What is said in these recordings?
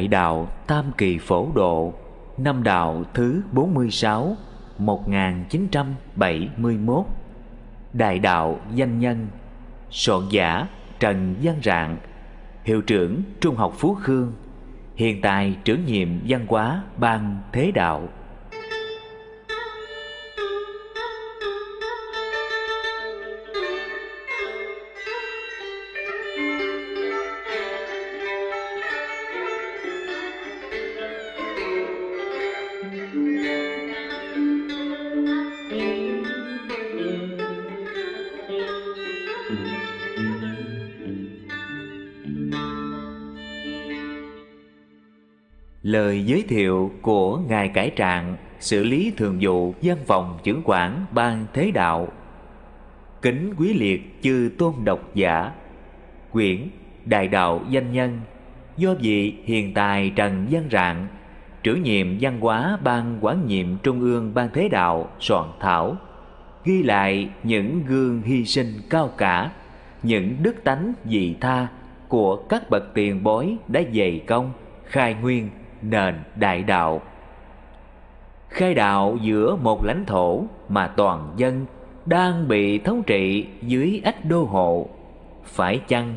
Đại đạo Tam Kỳ Phổ Độ, Năm đạo thứ 46 1971 Đại đạo Danh Nhân, Soạn giả Trần Văn Rạng, Hiệu trưởng Trung học Phú Khương, Hiện tại trưởng nhiệm văn hóa Ban Thế Đạo. Lời giới thiệu của Ngài Cải Trạng, xử lý thường vụ văn phòng trưởng quản ban thế đạo. Kính quý liệt chư tôn độc giả, quyển đại đạo danh nhân, do vị hiền tài trần văn rạng trưởng nhiệm văn hóa ban quản nhiệm trung ương ban thế đạo, soạn thảo, ghi lại những gương hy sinh cao cả, những đức tánh vị tha của các bậc tiền bối đã dày công, khai nguyên nền đại đạo. Khai đạo giữa một lãnh thổ mà toàn dân đang bị thống trị dưới ách đô hộ. Phải chăng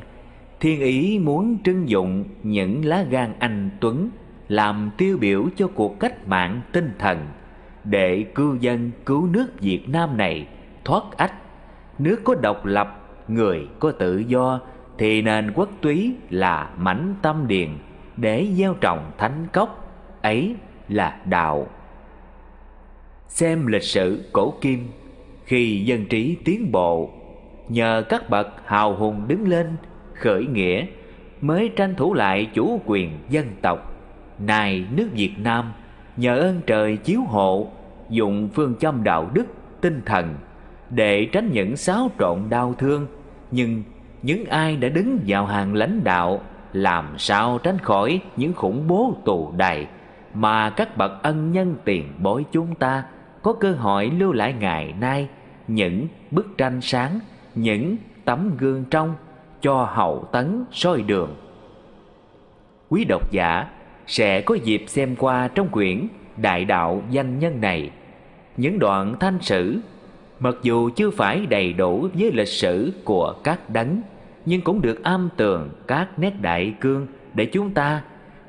thiên ý muốn trưng dụng những lá gan anh tuấn làm tiêu biểu cho cuộc cách mạng tinh thần để cư dân cứu nước Việt Nam này thoát ách? Nước có độc lập, người có tự do thì nền quốc túy là mảnh tâm điền để gieo trồng thánh cốc, ấy là đạo. Xem lịch sử cổ kim, khi dân trí tiến bộ, nhờ các bậc hào hùng đứng lên, khởi nghĩa, mới tranh thủ lại chủ quyền dân tộc. Nay nước việt nam, nhờ ơn trời chiếu hộ dụng phương châm đạo đức, tinh thần để tránh những xáo trộn đau thương, nhưng những ai đã đứng vào hàng lãnh đạo làm sao tránh khỏi những khủng bố tù đầy mà các bậc ân nhân tiền bối chúng ta có cơ hội lưu lại ngày nay những bức tranh sáng, những tấm gương trong cho hậu tấn soi đường. Quý độc giả sẽ có dịp xem qua trong quyển Đại đạo danh nhân này những đoạn thanh sử mặc dù chưa phải đầy đủ với lịch sử của các đấng nhưng cũng được am tường các nét đại cương để chúng ta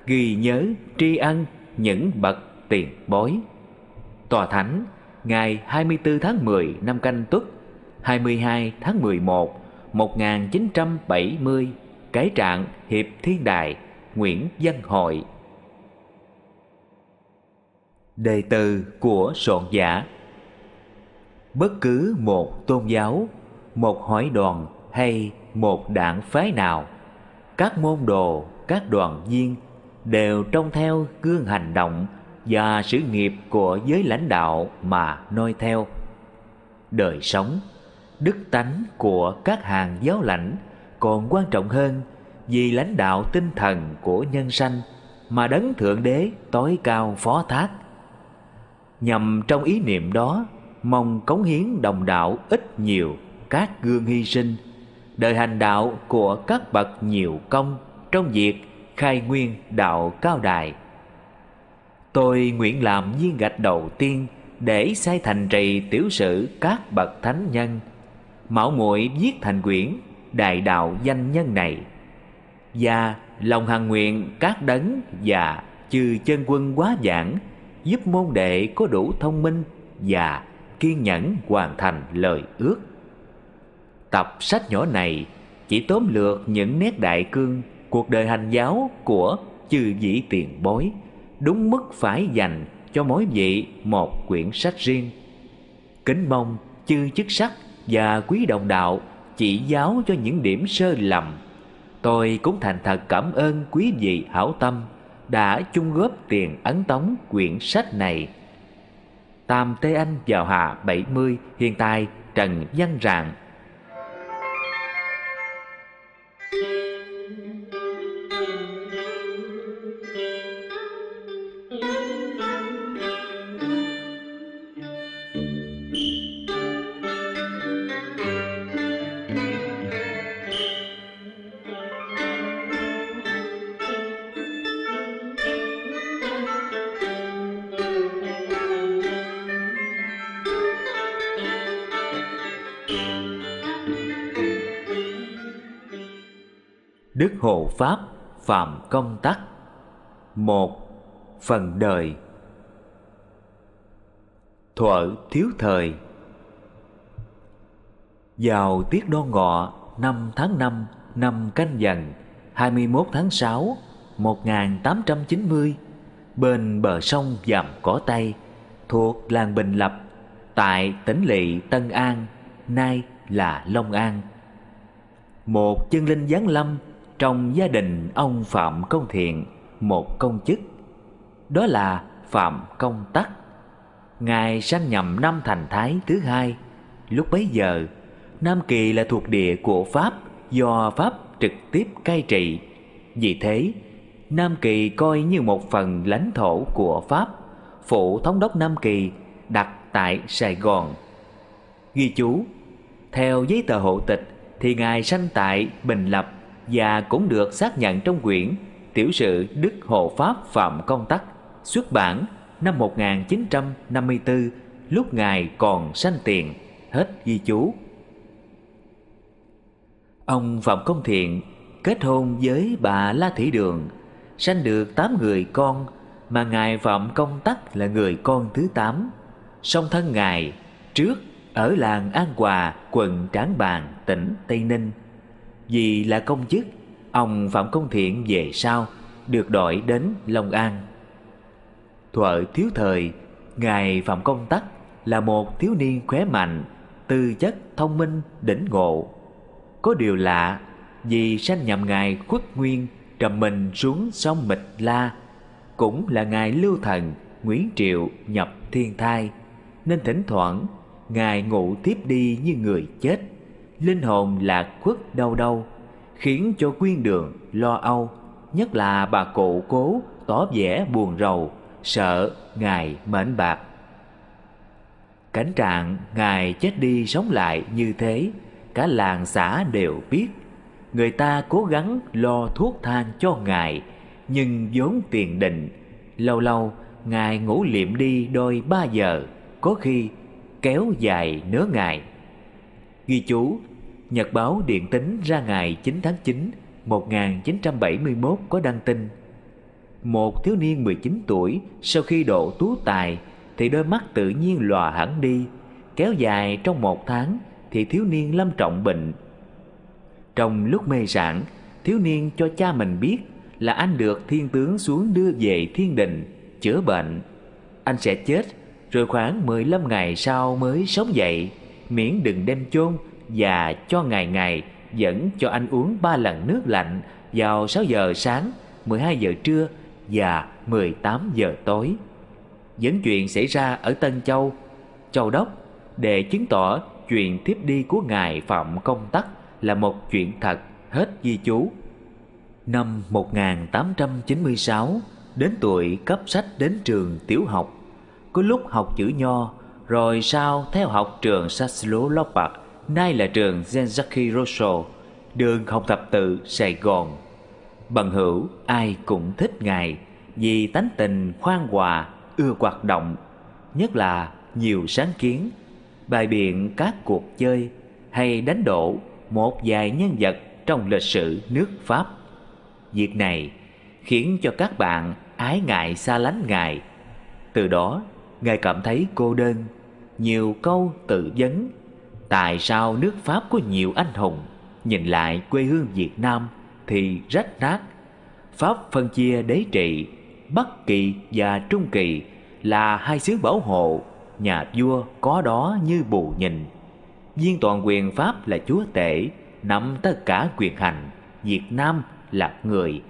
ghi nhớ tri ân những bậc tiền bối. Tòa Thánh ngày 24 tháng 10 năm Canh Tuất, 22 tháng 11 1970, Cái trạng Hiệp Thiên Đại, Nguyễn Văn Hội. Đề từ của soạn giả Bất cứ một tôn giáo, một hỏi đoàn hay một đảng phái nào, các môn đồ, các đoàn viên đều trông theo gương hành động và sự nghiệp của giới lãnh đạo mà noi theo. Đời sống, đức tánh của các hàng giáo lãnh còn quan trọng hơn vì lãnh đạo tinh thần của nhân sanh mà đấng thượng đế tối cao phó thác. Nhằm trong ý niệm đó mong cống hiến đồng đạo ít nhiều các gương hy sinh đời hành đạo của các bậc nhiều công trong việc khai nguyên đạo cao đài. Tôi nguyện làm viên gạch đầu tiên để xây thành trì tiểu sử các bậc thánh nhân, mạo muội viết thành quyển đại đạo danh nhân này, và lòng hằng nguyện các đấng và chư chân quân quá giảng giúp môn đệ có đủ thông minh và kiên nhẫn hoàn thành lời ước tập sách nhỏ này chỉ tóm lược những nét đại cương, cuộc đời hành giáo của chư vị tiền bối, đúng mức phải dành cho mỗi vị một quyển sách riêng. Kính mong chư chức sắc và quý đồng đạo chỉ giáo cho những điểm sơ lầm. Tôi cũng thành thật cảm ơn quý vị hảo tâm đã chung góp tiền ấn tống quyển sách này. Tam Tê Anh vào hạ 70 hiện tại Trần Văn Rạng Đức Hộ Pháp Phạm Công Tắc. Một, Phần đời. Thuở thiếu thời. Vào tiết đo ngọ năm tháng năm năm canh dần 21 tháng 6 1890 bên bờ sông Dầm Cỏ Tây, thuộc làng Bình Lập, tại tỉnh lỵ Tân An, nay là Long An. Một chân linh giáng lâm trong gia đình ông Phạm Công Thiện, một công chức. Đó là Phạm Công Tắc. Ngài sanh nhầm năm thành thái thứ hai. Lúc bấy giờ, Nam Kỳ là thuộc địa của Pháp do Pháp trực tiếp cai trị. Vì thế, Nam Kỳ coi như một phần lãnh thổ của Pháp. phủ thống đốc Nam Kỳ đặt tại Sài Gòn. Ghi chú, theo giấy tờ hộ tịch thì Ngài sanh tại Bình Lập và cũng được xác nhận trong quyển Tiểu sự Đức Hộ Pháp Phạm Công Tắc xuất bản năm 1954 lúc Ngài còn sanh tiền, hết ghi chú. Ông Phạm Công Thiện kết hôn với bà La Thị Đường, sanh được tám người con mà Ngài Phạm Công Tắc là người con thứ tám. Song thân Ngài trước ở làng An Hòa, quận Tráng Bàng, tỉnh Tây Ninh. Vì là công chức, ông Phạm Công Thiện về sau được đội đến Long An. Thuở thiếu thời, ngài Phạm Công Tắc là một thiếu niên khỏe mạnh, tư chất thông minh đỉnh ngộ. Có điều lạ, vì sanh nhầm ngài khuất nguyên trầm mình xuống sông Mịch La, cũng là ngài Lưu Thần Nguyễn Triệu nhập thiên thai, nên thỉnh thoảng ngài ngủ tiếp đi như người chết, linh hồn lạc khuất đau đau khiến cho quyên đường lo âu, nhất là bà cụ cố tỏ vẻ buồn rầu, sợ ngài mệnh bạc. Cảnh trạng ngài chết đi sống lại như thế, cả làng xã đều biết. Người ta cố gắng lo thuốc thang cho ngài, nhưng vốn tiền định, lâu lâu ngài ngủ liệm đi đôi ba giờ, có khi kéo dài nửa ngày. Ghi chú, Nhật báo điện tính ra ngày 9 tháng 9 1971 có đăng tin. Một thiếu niên 19 tuổi sau khi độ tú tài thì đôi mắt tự nhiên lòa hẳn đi Kéo dài trong một tháng thì thiếu niên lâm trọng bệnh. Trong lúc mê sản, thiếu niên cho cha mình biết là anh được thiên tướng xuống đưa về thiên đình chữa bệnh. Anh sẽ chết rồi khoảng 15 ngày sau mới sống dậy, miễn đừng đem chôn và cho ngày ngày dẫn cho anh uống ba lần nước lạnh vào 6 giờ sáng, 12 giờ trưa và 18 giờ tối. Dẫn chuyện xảy ra ở Tân Châu, Châu Đốc để chứng tỏ chuyện tiếp đi của ngài Phạm Công Tắc là một chuyện thật hết di chú. Năm 1896, đến tuổi cấp sách đến trường tiểu học có lúc học chữ nho, rồi sau theo học trường Saslo Lopak, nay là trường Zenzaki Rosso, đường học thập tự Sài Gòn. Bằng hữu ai cũng thích ngài vì tánh tình khoan hòa, ưa hoạt động, nhất là nhiều sáng kiến, bài biện các cuộc chơi hay đánh đổ một vài nhân vật trong lịch sử nước Pháp. Việc này khiến cho các bạn ái ngại xa lánh ngài. Từ đó Ngài cảm thấy cô đơn nhiều câu tự vấn. Tại sao nước Pháp có nhiều anh hùng, Nhìn lại quê hương Việt Nam Thì rách nát Pháp phân chia đế trị, Bắc kỳ và Trung kỳ Là hai xứ bảo hộ, Nhà vua có đó như bù nhìn. Viên toàn quyền Pháp là chúa tể, Nắm tất cả quyền hành, Việt Nam là người,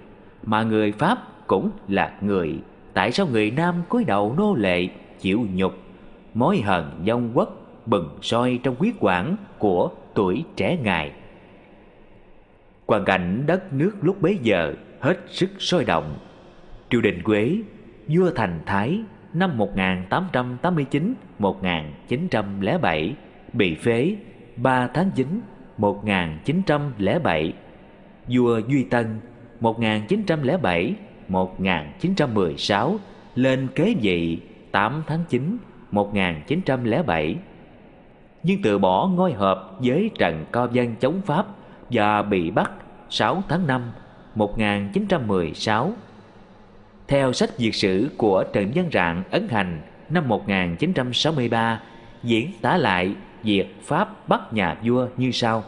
Mà người Pháp cũng là người. Tại sao người Nam cúi đầu nô lệ, chịu nhục mối hận dông quất bừng soi trong huyết quản của tuổi trẻ ngài. Quan cảnh đất nước lúc bấy giờ hết sức sôi động. Triều đình quế vua thành thái năm 1889-1907 bị phế 3 tháng 9 1907 vua Duy Tân 1907-1916 lên kế vị 8 tháng 9 1907 nhưng từ bỏ ngôi hợp với Trần Co Dân chống Pháp và bị bắt 6 tháng 5 1916 Theo sách Việt sử của Trần Văn Rạng ấn hành năm 1963 diễn tả lại việc Pháp bắt nhà vua như sau.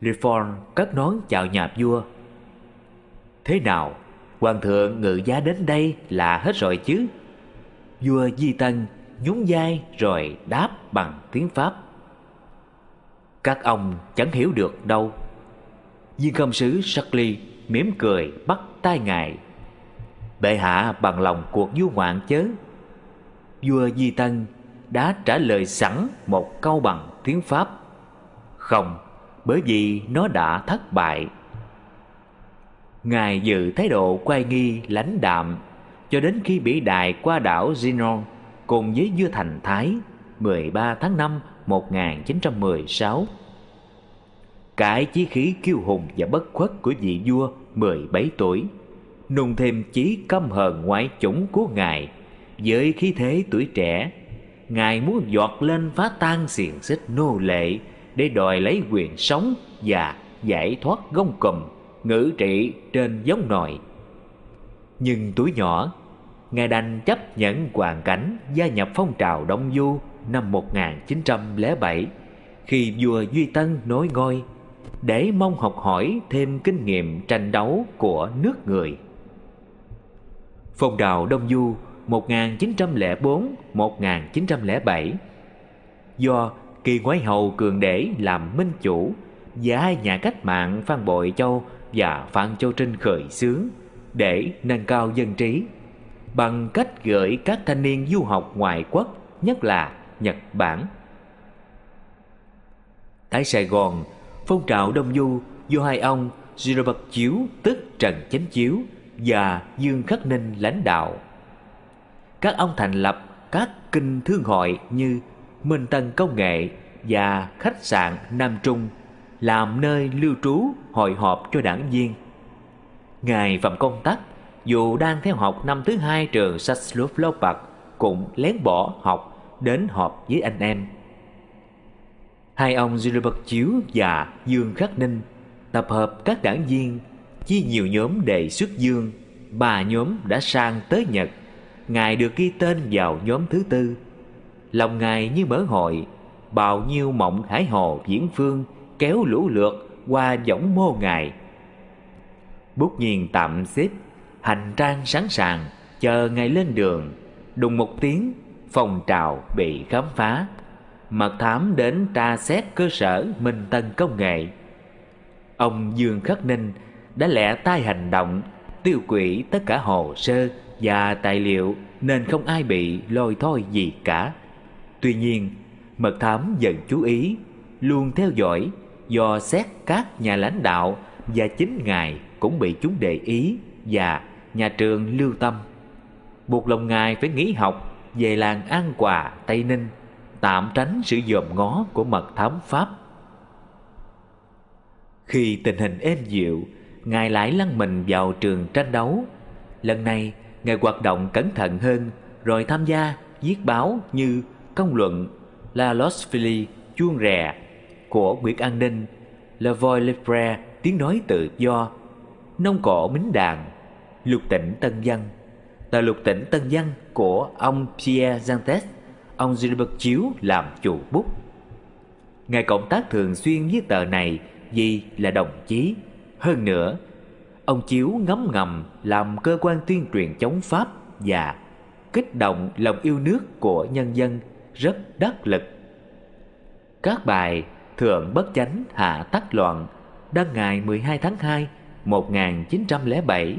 Reform cất nón chào nhà vua. Thế nào, hoàng thượng ngự giá đến đây là hết rồi chứ? Vua Di Tân nhún vai rồi đáp bằng tiếng Pháp. Các ông chẳng hiểu được đâu. Viên công sứ Shirley mỉm cười bắt tay ngài. Bệ hạ bằng lòng cuộc du ngoạn chớ. Vua Di Tân đã trả lời sẵn một câu bằng tiếng Pháp. Không, bởi vì nó đã thất bại. Ngài giữ thái độ quay nghi lãnh đạm cho đến khi bị đài qua đảo Zinon cùng với vua Thành Thái 13 tháng 5 1916. Cái chí khí kiêu hùng và bất khuất của vị vua 17 tuổi, nung thêm chí căm hờn ngoại chủng của ngài với khí thế tuổi trẻ, ngài muốn giọt lên phá tan xiềng xích nô lệ để đòi lấy quyền sống và giải thoát gông cùm ngữ trị trên giống nòi nhưng tuổi nhỏ ngài đành chấp nhận hoàn cảnh gia nhập phong trào Đông Du năm 1907 khi vua Duy Tân nối ngôi, để mong học hỏi thêm kinh nghiệm tranh đấu của nước người. Phong trào Đông Du 1904-1907 do kỳ ngoái hầu cường để làm minh chủ, và hai nhà cách mạng Phan Bội Châu và Phan Châu Trinh khởi xướng để nâng cao dân trí bằng cách gửi các thanh niên du học ngoại quốc, nhất là Nhật Bản. Tại Sài Gòn, phong trào Đông Du do hai ông Gilbert Bậc Chiếu tức Trần Chánh Chiếu và Dương Khắc Ninh lãnh đạo. Các ông thành lập các kinh thương hội như Minh Tân Công nghệ và khách sạn Nam Trung làm nơi lưu trú hội họp cho đảng viên. Ngài Phạm Công Tắc dù đang theo học năm thứ hai trường Sasslovlopak cũng lén bỏ học đến họp với anh em. Hai ông Gilbert Chiếu và Dương Khắc Ninh tập hợp các đảng viên chia nhiều nhóm đề xuất Dương, ba nhóm đã sang tới Nhật. Ngài được ghi tên vào nhóm thứ tư. Lòng Ngài như mở hội, bao nhiêu mộng hải hồ diễn phương kéo lũ lượt qua võng mô Ngài. Bút nhiên tạm xếp hành trang sẵn sàng, chờ ngày lên đường. Đùng một tiếng, phòng trào bị khám phá. Mật thám đến tra xét cơ sở minh tân công nghệ. Ông dương khắc ninh đã lẹ tay hành động, tiêu quỷ tất cả hồ sơ và tài liệu nên không ai bị lôi thôi gì cả. Tuy nhiên, mật thám dần chú ý, luôn theo dõi do xét các nhà lãnh đạo và chính ngài cũng bị chúng để ý và nhà trường lưu tâm buộc lòng ngài phải nghỉ học về làng An Quà, Tây Ninh tạm tránh sự dòm ngó của mật thám Pháp. Khi tình hình êm dịu, ngài lại lăn mình vào trường tranh đấu. Lần này, ngài hoạt động cẩn thận hơn, rồi tham gia viết báo như công luận La Losphili chuông rè của Nguyễn An Ninh, La Voix Libre tiếng nói tự do, nông cỏ mính đàn Lục tỉnh Tân Văn. Tờ lục tỉnh Tân Văn của ông Pierre Zantes Ông Gilbert Chiếu làm chủ bút. Ngài cộng tác thường xuyên với tờ này vì là đồng chí. Hơn nữa, ông Chiếu ngấm ngầm làm cơ quan tuyên truyền chống Pháp và kích động lòng yêu nước của nhân dân rất đắc lực. Các bài Thượng Bất Chánh Hạ Tắc Loạn đăng ngày 12 tháng 2 1907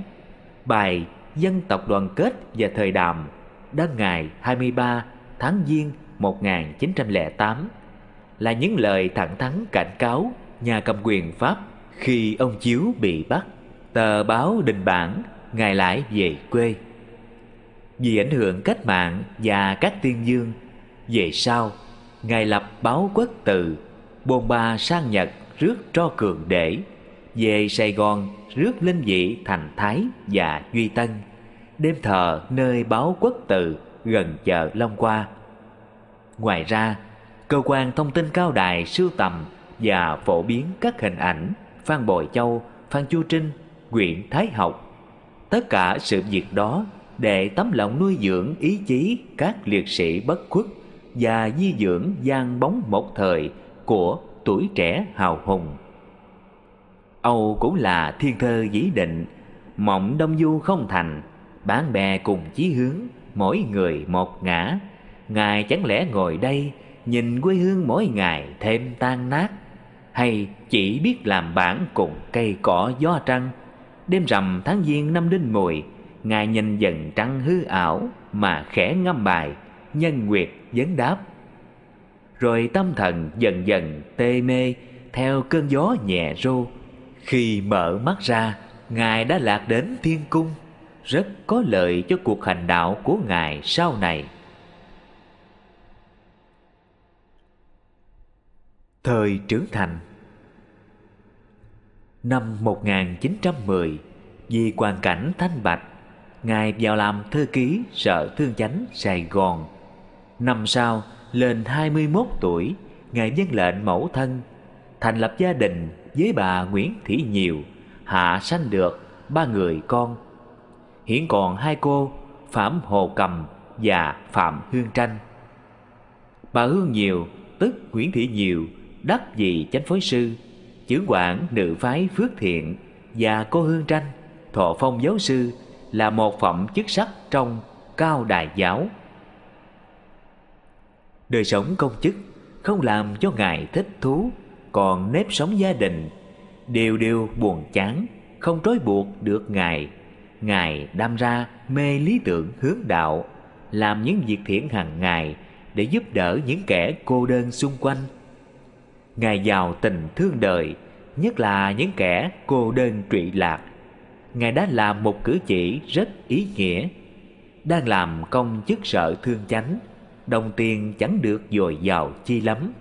Bài Dân tộc đoàn kết và thời đàm đăng ngày 23 tháng Giêng 1908 là những lời thẳng thắn cảnh cáo nhà cầm quyền Pháp khi ông Chiếu bị bắt. Tờ báo Đình Bản ngài lại về quê. Vì ảnh hưởng cách mạng và các tiên dương, về sau ngài lập báo quốc tự, bồn ba sang Nhật rước tro cường để, về Sài Gòn rước linh vị thành Thái và Duy Tân, đêm thờ nơi báo quốc tự gần chợ Long Qua. Ngoài ra, cơ quan thông tin cao đài sưu tầm và phổ biến các hình ảnh Phan Bồi Châu, Phan Chu Trinh, Nguyễn Thái Học. Tất cả sự việc đó để tấm lòng nuôi dưỡng ý chí các liệt sĩ bất khuất và di dưỡng gian bóng một thời của tuổi trẻ hào hùng. Âu cũng là thiên thơ dĩ định, mộng đông du không thành, bán bè cùng chí hướng, mỗi người một ngã. Ngài chẳng lẽ ngồi đây nhìn quê hương mỗi ngày thêm tan nát, hay chỉ biết làm bản cùng cây cỏ gió trăng, đêm rằm tháng giêng năm đinh mùi, ngài nhìn dần trăng hư ảo mà khẽ ngâm bài, nhân nguyệt vấn đáp. Rồi tâm thần dần dần tê mê theo cơn gió nhẹ rô. Khi mở mắt ra, ngài đã lạc đến thiên cung, rất có lợi cho cuộc hành đạo của ngài sau này. Thời trưởng thành Năm 1910, vì hoàn cảnh thanh bạch, Ngài vào làm thư ký Sở Thương Chánh Sài Gòn. Năm sau, lên 21 tuổi, Ngài dân lệnh mẫu thân, thành lập gia đình với bà Nguyễn Thị Nhiều, hạ sanh được ba người con. Hiện còn hai cô, Phạm Hồ Cầm và Phạm Hương Tranh. Bà Hương Nhiều, tức Nguyễn Thị Nhiều, đắc vị chánh phối sư, chưởng quản nữ phái Phước Thiện và cô Hương Tranh, thọ phong giáo sư là một phẩm chức sắc trong cao đài giáo. Đời sống công chức không làm cho ngài thích thú, còn nếp sống gia đình đều đều buồn chán, không trói buộc được ngài. Ngài đam ra mê lý tưởng hướng đạo, làm những việc thiện hàng ngày để giúp đỡ những kẻ cô đơn xung quanh. Ngài giàu tình thương đời, nhất là những kẻ cô đơn trụy lạc Ngài đã làm một cử chỉ rất ý nghĩa Đang làm công chức sợ thương chánh Đồng tiền chẳng được dồi dào chi lắm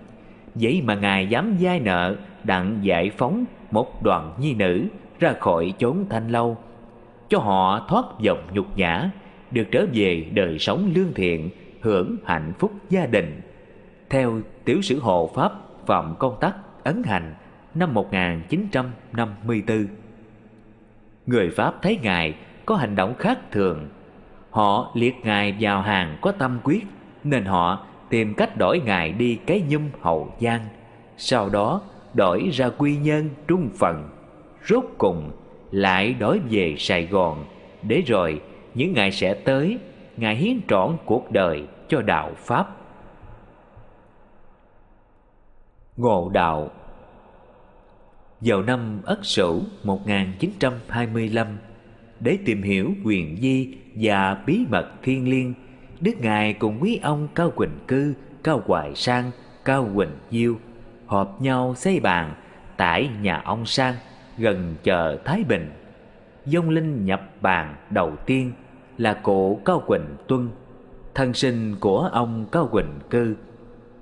Vậy mà Ngài dám giai nợ Đặng giải phóng một đoàn nhi nữ Ra khỏi chốn thanh lâu Cho họ thoát vòng nhục nhã Được trở về đời sống lương thiện Hưởng hạnh phúc gia đình Theo tiểu sử hộ Pháp Phạm Công Tắc ấn hành năm 1954 Người Pháp thấy Ngài có hành động khác thường. Họ liệt Ngài vào hàng có tâm quyết, nên họ tìm cách đổi Ngài đi cái nhum hậu giang. Sau đó đổi ra quy nhân trung phần. Rốt cùng lại đổi về Sài Gòn, để rồi những ngày sẽ tới, Ngài hiến trọn cuộc đời cho đạo Pháp. Ngộ đạo vào năm Ất Sửu 1925 để tìm hiểu quyền di và bí mật thiên liêng. Đức Ngài cùng quý ông Cao Quỳnh Cư, Cao Hoài Sang, Cao Quỳnh Diêu họp nhau xây bàn tại nhà ông Sang gần chợ Thái Bình. Dông linh nhập bàn đầu tiên là cụ Cao Quỳnh Tuân, thân sinh của ông Cao Quỳnh Cư,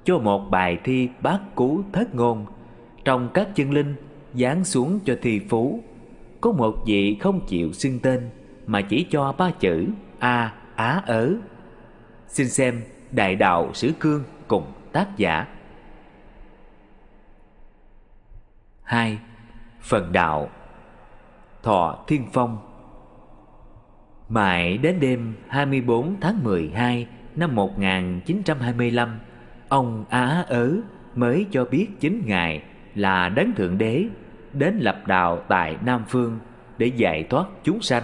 cho một bài thi bát cú thất ngôn. Trong các chân linh giáng xuống cho thi phú có một vị không chịu xưng tên mà chỉ cho ba chữ a á ớ xin xem đại đạo sử cương cùng tác giả. Hai phần đạo. Thọ thiên phong. Mãi đến đêm 24 tháng 12 năm 1925 ông á ớ mới cho biết chính ngài là đấng thượng đế đến lập đạo tại Nam Phương để giải thoát chúng sanh,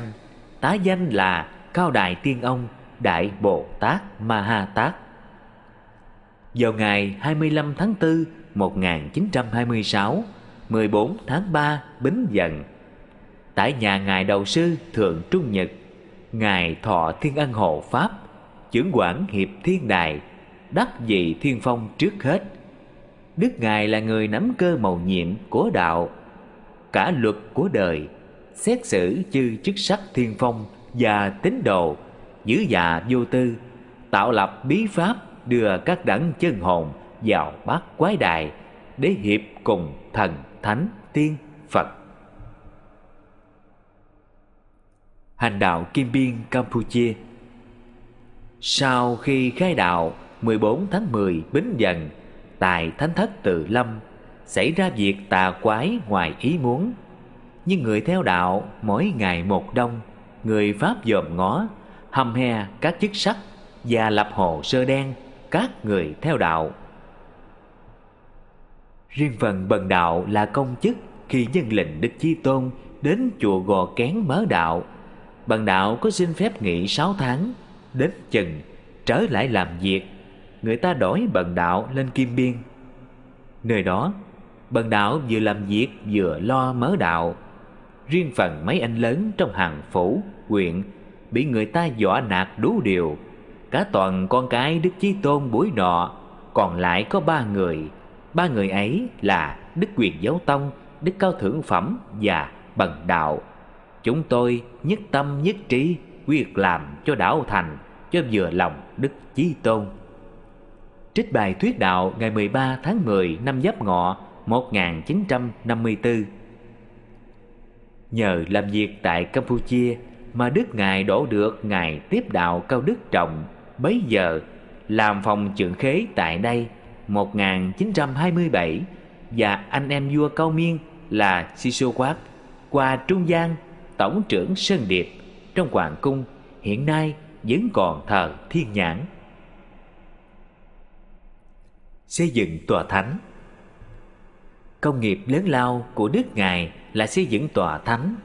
tá danh là Cao Đại Tiên Ông. Đại Bồ Tát Ma Ha Tát. Vào ngày 25 tháng 4 1926, 14 tháng 3 Bính Dần, tại nhà ngài đầu sư Thượng Trung Nhật, ngài Thọ Thiên Ân Hộ Pháp, trưởng quản hiệp thiên đài, đắc vị thiên phong trước hết. Đức ngài là người nắm cơ màu nhiệm của đạo cả luật của đời xét xử chư chức sắc thiên phong và tín đồ giữ già vô tư tạo lập bí pháp đưa các đẳng chân hồn vào bát quái đài để hiệp cùng thần thánh tiên phật hành đạo kim biên campuchia sau khi khai đạo 14 tháng 10 bính dần tại thánh thất tự lâm xảy ra việc tà quái ngoài ý muốn. Nhưng người theo đạo mỗi ngày một đông, người Pháp dòm ngó, hầm he các chức sắc và lập hồ sơ đen các người theo đạo. Riêng phần bần đạo là công chức khi dân lệnh Đức Chi Tôn đến chùa Gò Kén mớ đạo. Bần đạo có xin phép nghỉ sáu tháng, đến chừng trở lại làm việc. Người ta đổi bần đạo lên Kim Biên. Nơi đó, bần đạo vừa làm việc vừa lo mớ đạo. Riêng phần mấy anh lớn trong hàng phủ, huyện bị người ta dọa nạt đủ điều. Cả toàn con cái Đức Chí Tôn buổi nọ, còn lại có ba người. Ba người ấy là Đức Quyền Giáo Tông, Đức Cao Thượng Phẩm và Bần Đạo. Chúng tôi nhất tâm nhất trí quyết làm cho đảo thành cho vừa lòng Đức Chí Tôn. Trích bài thuyết đạo ngày 13 tháng 10 năm Giáp Ngọ 1954 Nhờ làm việc tại Campuchia mà Đức Ngài đổ được Ngài tiếp đạo Cao Đức Trọng bấy giờ, làm phòng trưởng khế tại đây 1927 và anh em vua Cao Miên là Sisoquat qua trung gian tổng trưởng Sơn Điệp, trong hoàng cung, hiện nay vẫn còn thờ thiên nhãn. Xây dựng tòa thánh Công nghiệp lớn lao của Đức Ngài là xây dựng tòa thánh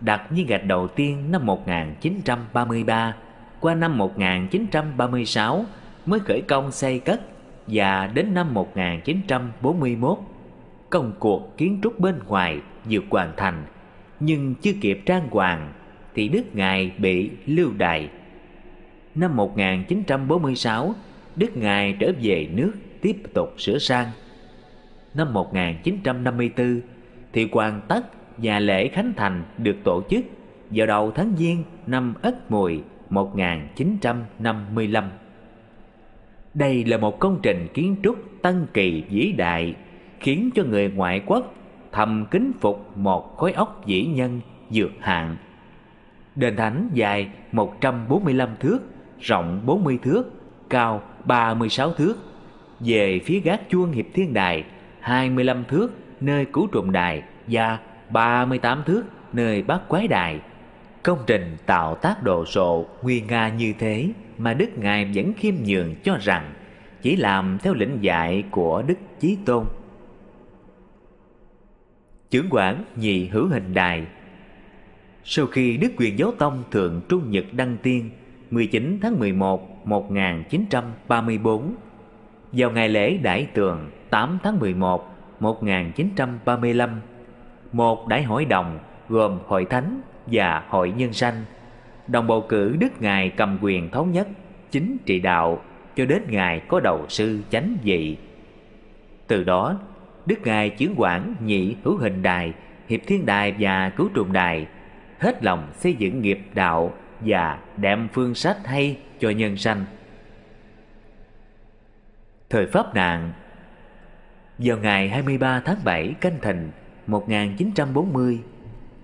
đặt viên gạch đầu tiên năm 1933 qua năm 1936 mới khởi công xây cất và đến năm 1941 công cuộc kiến trúc bên ngoài vừa hoàn thành nhưng chưa kịp trang hoàng thì Đức Ngài bị lưu đày. Năm 1946, Đức Ngài trở về nước tiếp tục sửa sang. Năm 1954 thì hoàn tất và lễ khánh thành được tổ chức vào đầu tháng Giêng năm Ất Mùi 1955. Đây là một công trình kiến trúc tân kỳ vĩ đại khiến cho người ngoại quốc thầm kính phục một khối óc vĩ nhân dược hạng. Đền thánh dài 145 thước, rộng 40 thước, cao 36 thước. Về phía gác chuông hiệp thiên đài 25 thước nơi cứu trùng đài và 38 thước, nơi bát quái đài. Công trình tạo tác đồ sộ nguy nga như thế mà Đức Ngài vẫn khiêm nhường cho rằng chỉ làm theo lĩnh dạy của Đức Chí Tôn Chưởng quản nhị hữu hình đài Sau khi Đức Quyền Giáo Tông Thượng Trung Nhật Đăng Tiên 19 tháng 11 1934 Vào ngày lễ Đại Tường 8 tháng 11 1935 một đại hội đồng gồm hội thánh và hội nhân sanh Đồng bầu cử Đức Ngài cầm quyền thống nhất Chính trị đạo cho đến Ngài có đầu sư chánh vị Từ đó Đức Ngài chuyển quản nhị hữu hình đài, hiệp thiên đài và cứu trùng đài, hết lòng xây dựng nghiệp đạo và đem phương sách hay cho nhân sanh. Thời Pháp nạn Vào ngày 23 tháng 7 canh thìn 1940,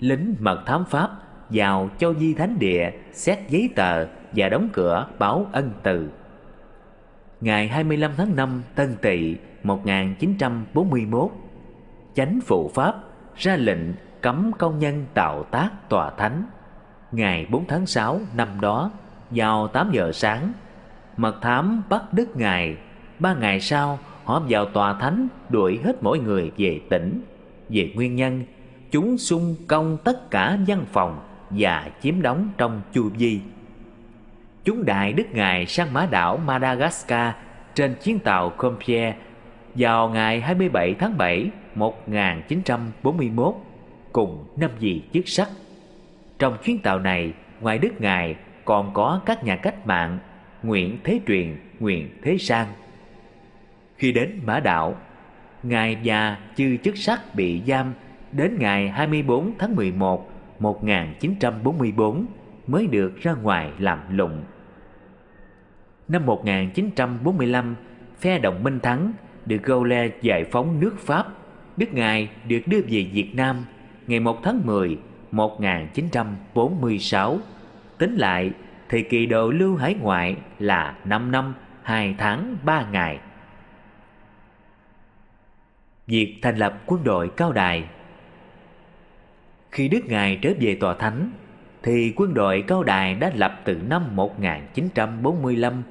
lính mật thám Pháp vào Châu Di Thánh Địa xét giấy tờ và đóng cửa báo ân từ. Ngày 25 tháng 5 Tân Tỵ 1941 Chánh phụ Pháp ra lệnh cấm công nhân tạo tác tòa thánh. Ngày 4 tháng 6 năm đó vào 8 giờ sáng Mật thám bắt đứt Ngài. Ba ngày sau họ vào tòa thánh đuổi hết mỗi người về tỉnh. Về nguyên nhân chúng xung công tất cả văn phòng và chiếm đóng trong chu vi chúng đại Đức Ngài sang mã đảo Madagascar trên chuyến tàu Compiègne vào ngày 27 tháng 7 1941 cùng năm vị chức sắc. Trong chuyến tàu này, ngoài Đức Ngài còn có các nhà cách mạng Nguyễn Thế Truyền, Nguyễn Thế Sang. Khi đến Mã Đảo, Ngài và chư chức sắc bị giam đến ngày 24 tháng 11 1944 mới được ra ngoài làm lụng. Năm 1945, phe đồng minh thắng được Gaulle giải phóng nước Pháp. Đức Ngài được đưa về Việt Nam ngày 1 tháng 10 1946. Tính lại, thời kỳ độ lưu hải ngoại là 5 năm, 2 tháng, 3 ngày. Việc thành lập quân đội cao đài Khi Đức Ngài trở về tòa thánh thì quân đội cao đài đã lập từ năm 1945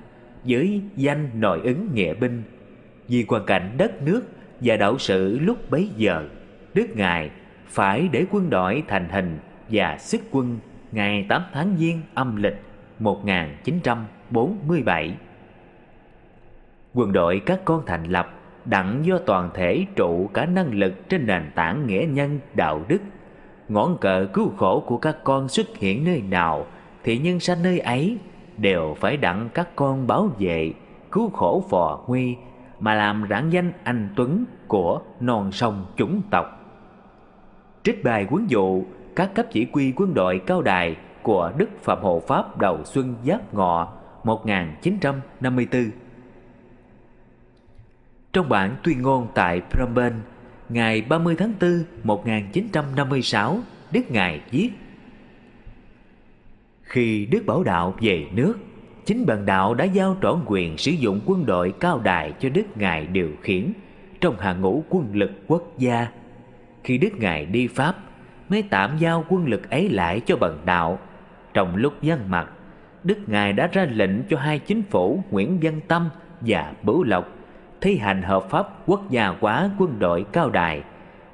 với danh nội ứng nghĩa binh. Vì hoàn cảnh đất nước và đạo sự lúc bấy giờ, Đức Ngài phải để quân đội thành hình và xuất quân ngày 8 tháng Giêng âm lịch 1947. Quân đội các con thành lập đặng do toàn thể trụ cả năng lực trên nền tảng nghĩa nhân, đạo đức ngọn cờ cứu khổ của các con xuất hiện nơi nào, thì nhân sanh nơi ấy đều phải đặng các con bảo vệ, cứu khổ phò nguy, mà làm rạng danh anh tuấn của non sông chủng tộc trích bài quấn dụ, các cấp chỉ huy quân đội cao đài của Đức Phạm Hộ Pháp đầu xuân Giáp Ngọ 1954. Trong bản tuyên ngôn tại Phnom Penh ngày 30 tháng 4 1956, Đức Ngài viết Khi Đức Bảo Đạo về nước, chính bần đạo đã giao trọn quyền sử dụng quân đội cao đài cho Đức Ngài điều khiển trong hàng ngũ quân lực quốc gia. Khi Đức Ngài đi Pháp, mới tạm giao quân lực ấy lại cho bần đạo. Trong lúc dân mặt, Đức Ngài đã ra lệnh cho hai chính phủ Nguyễn Văn Tâm và Bửu Lộc thi hành hợp pháp quốc gia hóa quân đội cao đài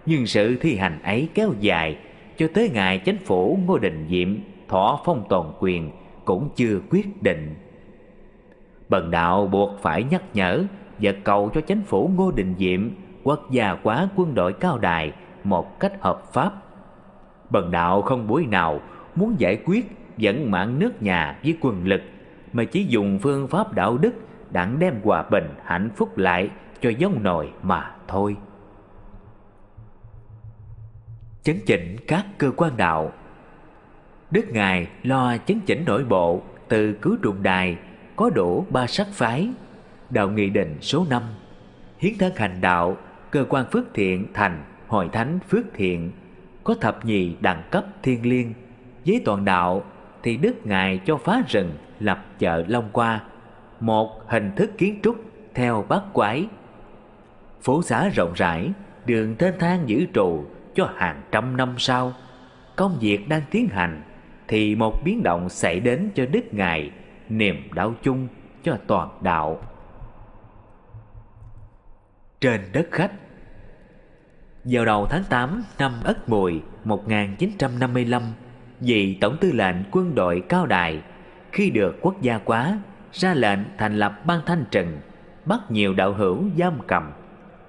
nhưng sự thi hành ấy kéo dài cho tới ngày chính phủ Ngô Đình Diệm thọ phong toàn quyền cũng chưa quyết định. Bần đạo buộc phải nhắc nhở và cầu cho chính phủ Ngô Đình Diệm quốc gia hóa quân đội cao đài một cách hợp pháp. Bần đạo không buổi nào muốn giải quyết dẫn mạng nước nhà với quân lực, mà chỉ dùng phương pháp đạo đức đáng đem hòa bình hạnh phúc lại cho giống nồi mà thôi. Chấn chỉnh các cơ quan đạo. Đức ngài lo chấn chỉnh nội bộ từ cứu trùng đài có đủ ba sắc phái, đạo nghị định số 5 hiến thân hành đạo, cơ quan phước thiện thành hội thánh phước thiện, có thập nhì đẳng cấp thiên liêng. Với toàn đạo thì đức ngài cho phá rừng lập chợ long qua một hình thức kiến trúc theo bát quái. Phố xá rộng rãi, đường thênh thang giữ trụ cho hàng trăm năm sau. Công việc đang tiến hành thì một biến động xảy đến cho Đức Ngài, niềm đau chung cho toàn đạo. Trên đất khách Vào đầu tháng 8 năm Ất Mùi 1955, vị Tổng tư lệnh quân đội Cao Đài khi được quốc gia quá ra lệnh thành lập ban thanh trừng, bắt nhiều đạo hữu giam cầm.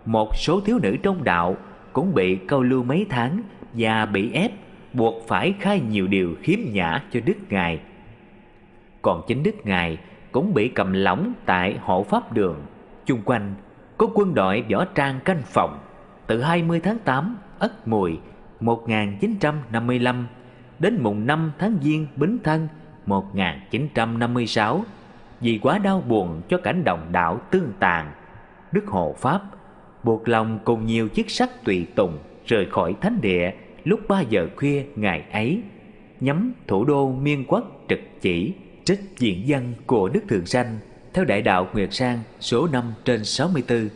Một số thiếu nữ trong đạo cũng bị câu lưu mấy tháng và bị ép buộc phải khai nhiều điều khiếm nhã cho đức ngài. Còn chính đức ngài cũng bị cầm lỏng tại hộ pháp đường. Chung quanh có quân đội võ trang canh phòng. Từ 20 tháng 8 Ất Mùi 1955 đến mùng 5 tháng Giêng Bính Thân 1956 vì quá đau buồn cho cảnh đồng đạo tương tàn. Đức hộ pháp buộc lòng cùng nhiều chiếc sắc tùy tùng rời khỏi thánh địa lúc ba giờ khuya ngày ấy, nhắm thủ đô miên quốc trực chỉ trích diện dân của đức thường sanh theo đại đạo nguyệt sang số 5 trên 64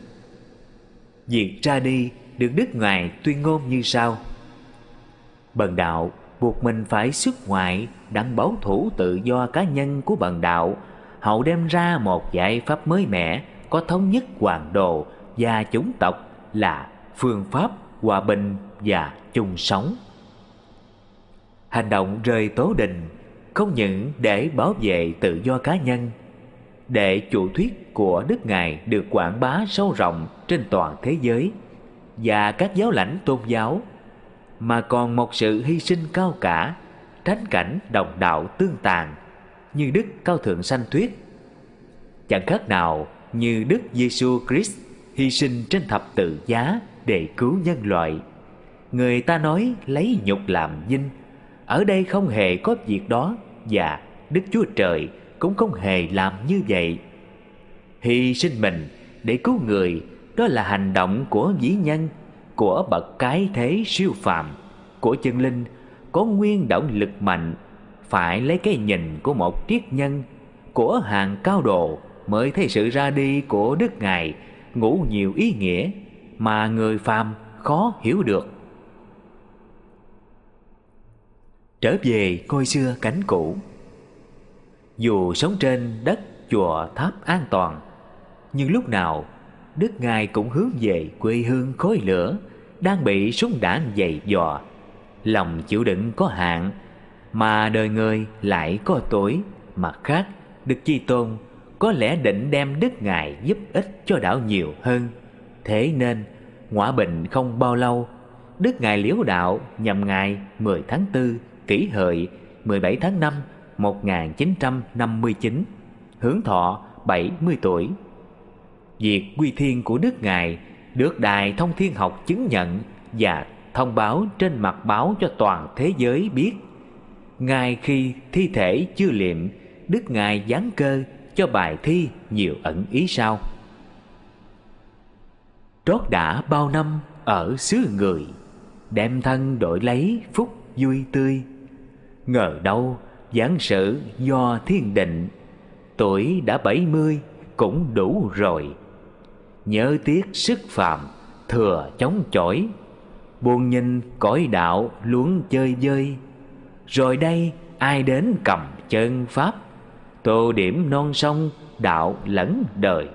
việc ra đi được đức ngài tuyên ngôn như sau. Bần đạo buộc mình phải xuất ngoại đặng bảo thủ tự do cá nhân của bần đạo hậu đem ra một giải pháp mới mẻ có thống nhất hoàng đồ và chủng tộc là phương pháp hòa bình và chung sống. Hành động rời tố đình không những để bảo vệ tự do cá nhân, để chủ thuyết của Đức Ngài được quảng bá sâu rộng trên toàn thế giới và các giáo lãnh tôn giáo, mà còn một sự hy sinh cao cả, tránh cảnh đồng đạo tương tàn như Đức Cao Thượng Sanh Thuyết. Chẳng khác nào như Đức Giêsu Christ hy sinh trên thập tự giá để cứu nhân loại. Người ta nói lấy nhục làm vinh, ở đây không hề có việc đó và Đức Chúa Trời cũng không hề làm như vậy. Hy sinh mình để cứu người đó là hành động của vĩ nhân, của bậc cái thế siêu phàm, của chân linh có nguyên động lực mạnh phải lấy cái nhìn của một triết nhân, của hàng cao độ mới thấy sự ra đi của Đức Ngài ngủ nhiều ý nghĩa mà người phàm khó hiểu được. Trở về coi xưa cảnh cũ Dù sống trên đất, chùa, tháp an toàn, Nhưng lúc nào Đức Ngài cũng hướng về quê hương khói lửa Đang bị súng đạn dày dò, Lòng chịu đựng có hạn mà đời người lại có tuổi Mặt khác, Đức Chi Tôn có lẽ định đem Đức Ngài giúp ích cho đạo nhiều hơn Thế nên, ngõa bình không bao lâu, Đức Ngài liễu đạo nhằm ngày 10 tháng 4 kỷ hợi 17 tháng 5 1959 Hướng thọ 70 tuổi Việc quy thiên của Đức Ngài được Đài Thông Thiên Học chứng nhận và thông báo trên mặt báo cho toàn thế giới biết. Ngài khi thi thể chưa liệm, Đức Ngài giáng cơ cho bài thi nhiều ẩn ý sau. Trót đã bao năm ở xứ người, đem thân đổi lấy phúc vui tươi. Ngờ đâu giảng sự do thiên định, tuổi đã bảy mươi cũng đủ rồi. Nhớ tiếc sức phạm, thừa chống chổi, buồn nhìn cõi đạo luống chơi dơi rồi đây ai đến cầm chân pháp, tô điểm non sông đạo lẫn đời.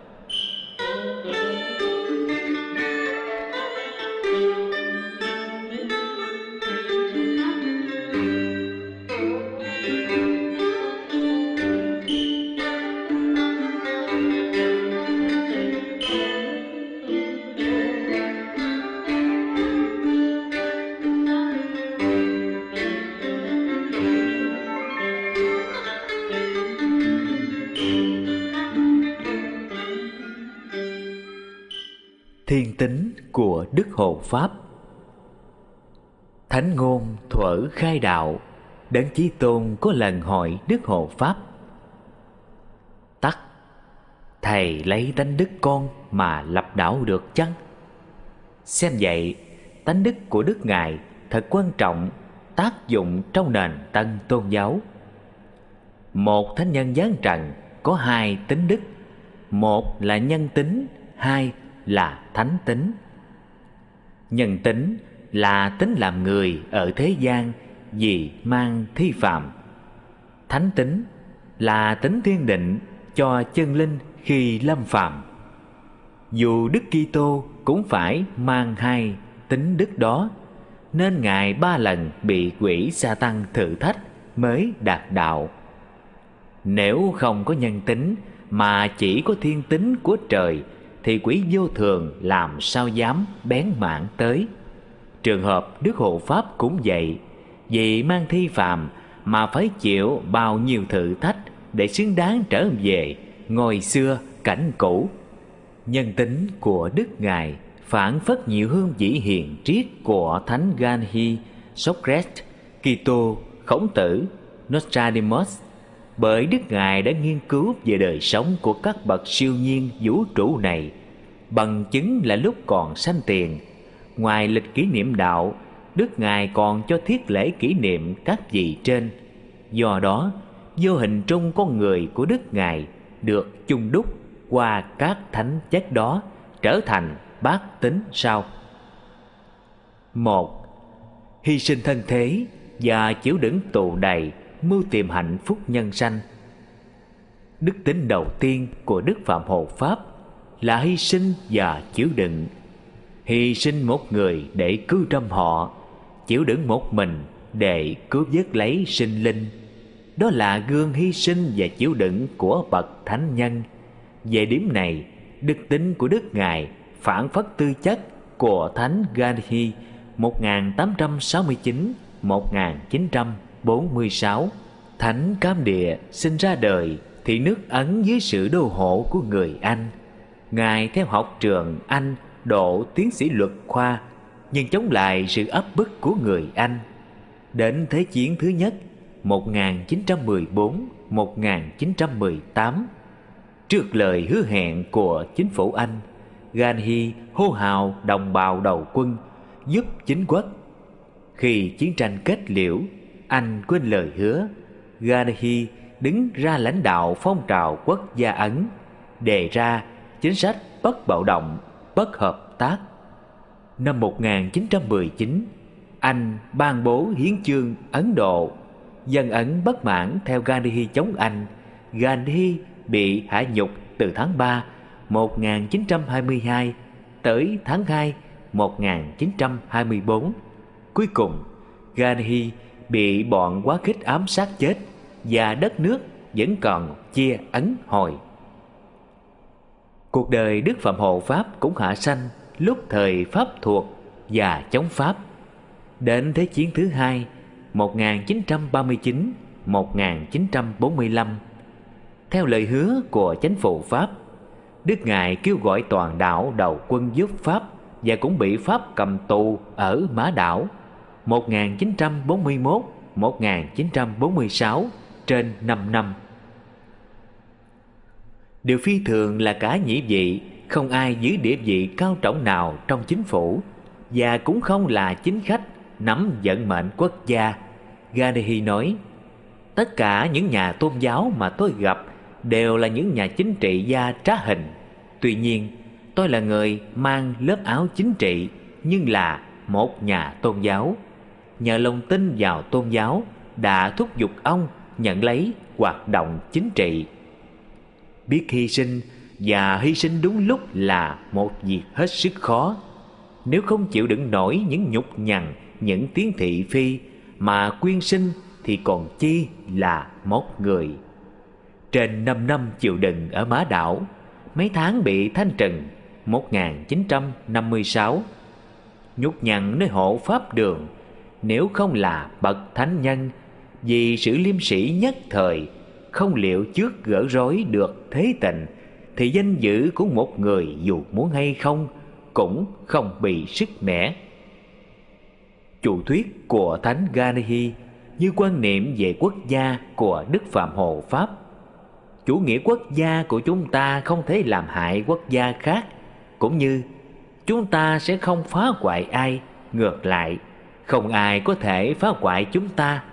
Pháp Thánh ngôn thuở khai đạo Đấng Chí Tôn có lần hỏi Đức Hộ Pháp Tắc Thầy lấy tánh đức con mà lập đạo được chăng? Xem vậy, tánh đức của Đức Ngài thật quan trọng tác dụng trong nền tân tôn giáo. Một thánh nhân giáng trần có hai tính đức, một là nhân tính, hai là thánh tính nhân tính là tính làm người ở thế gian, vì mang thi phạm. Thánh tính là tính thiên định cho chân linh khi lâm phạm. Dù đức kitô cũng phải mang hai tính đức đó, nên ngài ba lần bị quỷ sa tăng thử thách mới đạt đạo. Nếu không có nhân tính mà chỉ có thiên tính của trời thì quỷ vô thường làm sao dám bén mạng tới. Trường hợp Đức Hộ Pháp cũng vậy, vì mang thi phàm mà phải chịu bao nhiêu thử thách để xứng đáng trở về ngồi xưa cảnh cũ. Nhân tính của Đức Ngài phản phất nhiều hương vị hiền triết của Thánh Ganhi, Socrates, Kitô, Khổng Tử, Nostradamus bởi Đức Ngài đã nghiên cứu về đời sống của các bậc siêu nhiên vũ trụ này, bằng chứng là lúc còn sanh tiền. Ngoài lịch kỷ niệm đạo, Đức Ngài còn cho thiết lễ kỷ niệm các vị trên. Do đó, vô hình trung con người của Đức Ngài được chung đúc qua các thánh chất đó trở thành bát tính sau. Một, Hy sinh thân thế và chịu đựng tù đầy mưu tìm hạnh phúc nhân sanh. Đức tính đầu tiên của đức phạm hộ pháp là hy sinh và chịu đựng. Hy sinh một người để cứu trăm họ, chịu đựng một mình để cứu vớt lấy sinh linh. Đó là gương hy sinh và chịu đựng của bậc thánh nhân. Về điểm này, đức tính của đức ngài phản phất tư chất của thánh Gandhi 1869 1946 Thánh Cam Địa sinh ra đời thì nước Ấn dưới sự đô hộ của người Anh. Ngài theo học trường Anh độ tiến sĩ luật khoa nhưng chống lại sự áp bức của người Anh. Đến Thế chiến thứ nhất 1914-1918 Trước lời hứa hẹn của chính phủ Anh Gandhi hô hào đồng bào đầu quân giúp chính quốc khi chiến tranh kết liễu, anh quên lời hứa. Gandhi đứng ra lãnh đạo phong trào quốc gia Ấn, đề ra chính sách bất bạo động, bất hợp tác, Năm 1919, Anh ban bố hiến chương Ấn Độ. Dân Ấn bất mãn theo Gandhi chống Anh. Gandhi bị hạ nhục từ tháng 3 1922 tới tháng 2 1924. Cuối cùng, Gandhi bị bọn quá khích ám sát chết, và đất nước vẫn còn chia ấn hồi. Cuộc đời Đức Phạm Hộ Pháp cũng hạ sanh lúc thời Pháp thuộc và chống Pháp. Đến Thế chiến thứ hai 1939-1945 Theo lời hứa của chính phủ Pháp, Đức Ngài kêu gọi toàn đảo đầu quân giúp Pháp Và cũng bị Pháp cầm tù ở Mã Đảo 1941-1946 trên 5 năm. Điều phi thường là cả nhĩ vị, Không ai giữ địa vị cao trọng nào trong chính phủ, Và cũng không là chính khách nắm vận mệnh quốc gia. Gandhi nói, Tất cả những nhà tôn giáo mà tôi gặp Đều là những nhà chính trị gia trá hình. Tuy nhiên, tôi là người mang lớp áo chính trị, Nhưng là một nhà tôn giáo. Nhờ lòng tin vào tôn giáo, Đã thúc giục ông nhận lấy hoạt động chính trị. Biết hy sinh và hy sinh đúng lúc là một việc hết sức khó. Nếu không chịu đựng nổi những nhục nhằn, những tiếng thị phi mà quyên sinh thì còn chi là một người. Trên năm năm chịu đựng ở Má Đảo mấy tháng bị thanh trừng 1956 nhục nhằn nơi hộ pháp đường nếu không là bậc thánh nhân, vì sự liêm sĩ nhất thời, không liệu trước gỡ rối được thế tình, thì danh dự của một người dù muốn hay không cũng không bị sức mẻ. Chủ thuyết của thánh Gandhi như quan niệm về quốc gia của Đức Phạm Hộ Pháp. Chủ nghĩa quốc gia của chúng ta không thể làm hại quốc gia khác, cũng như chúng ta sẽ không phá hoại ai ngược lại không ai có thể phá hoại chúng ta.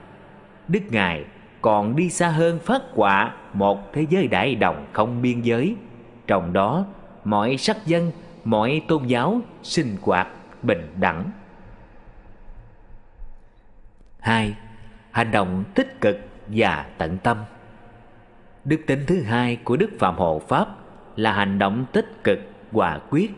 Đức ngài còn đi xa hơn phát quả một thế giới đại đồng không biên giới. Trong đó, mọi sắc dân, mọi tôn giáo sinh hoạt bình đẳng. Hai, hành động tích cực và tận tâm. Đức tính thứ hai của đức phạm hộ pháp là hành động tích cực, hòa quyết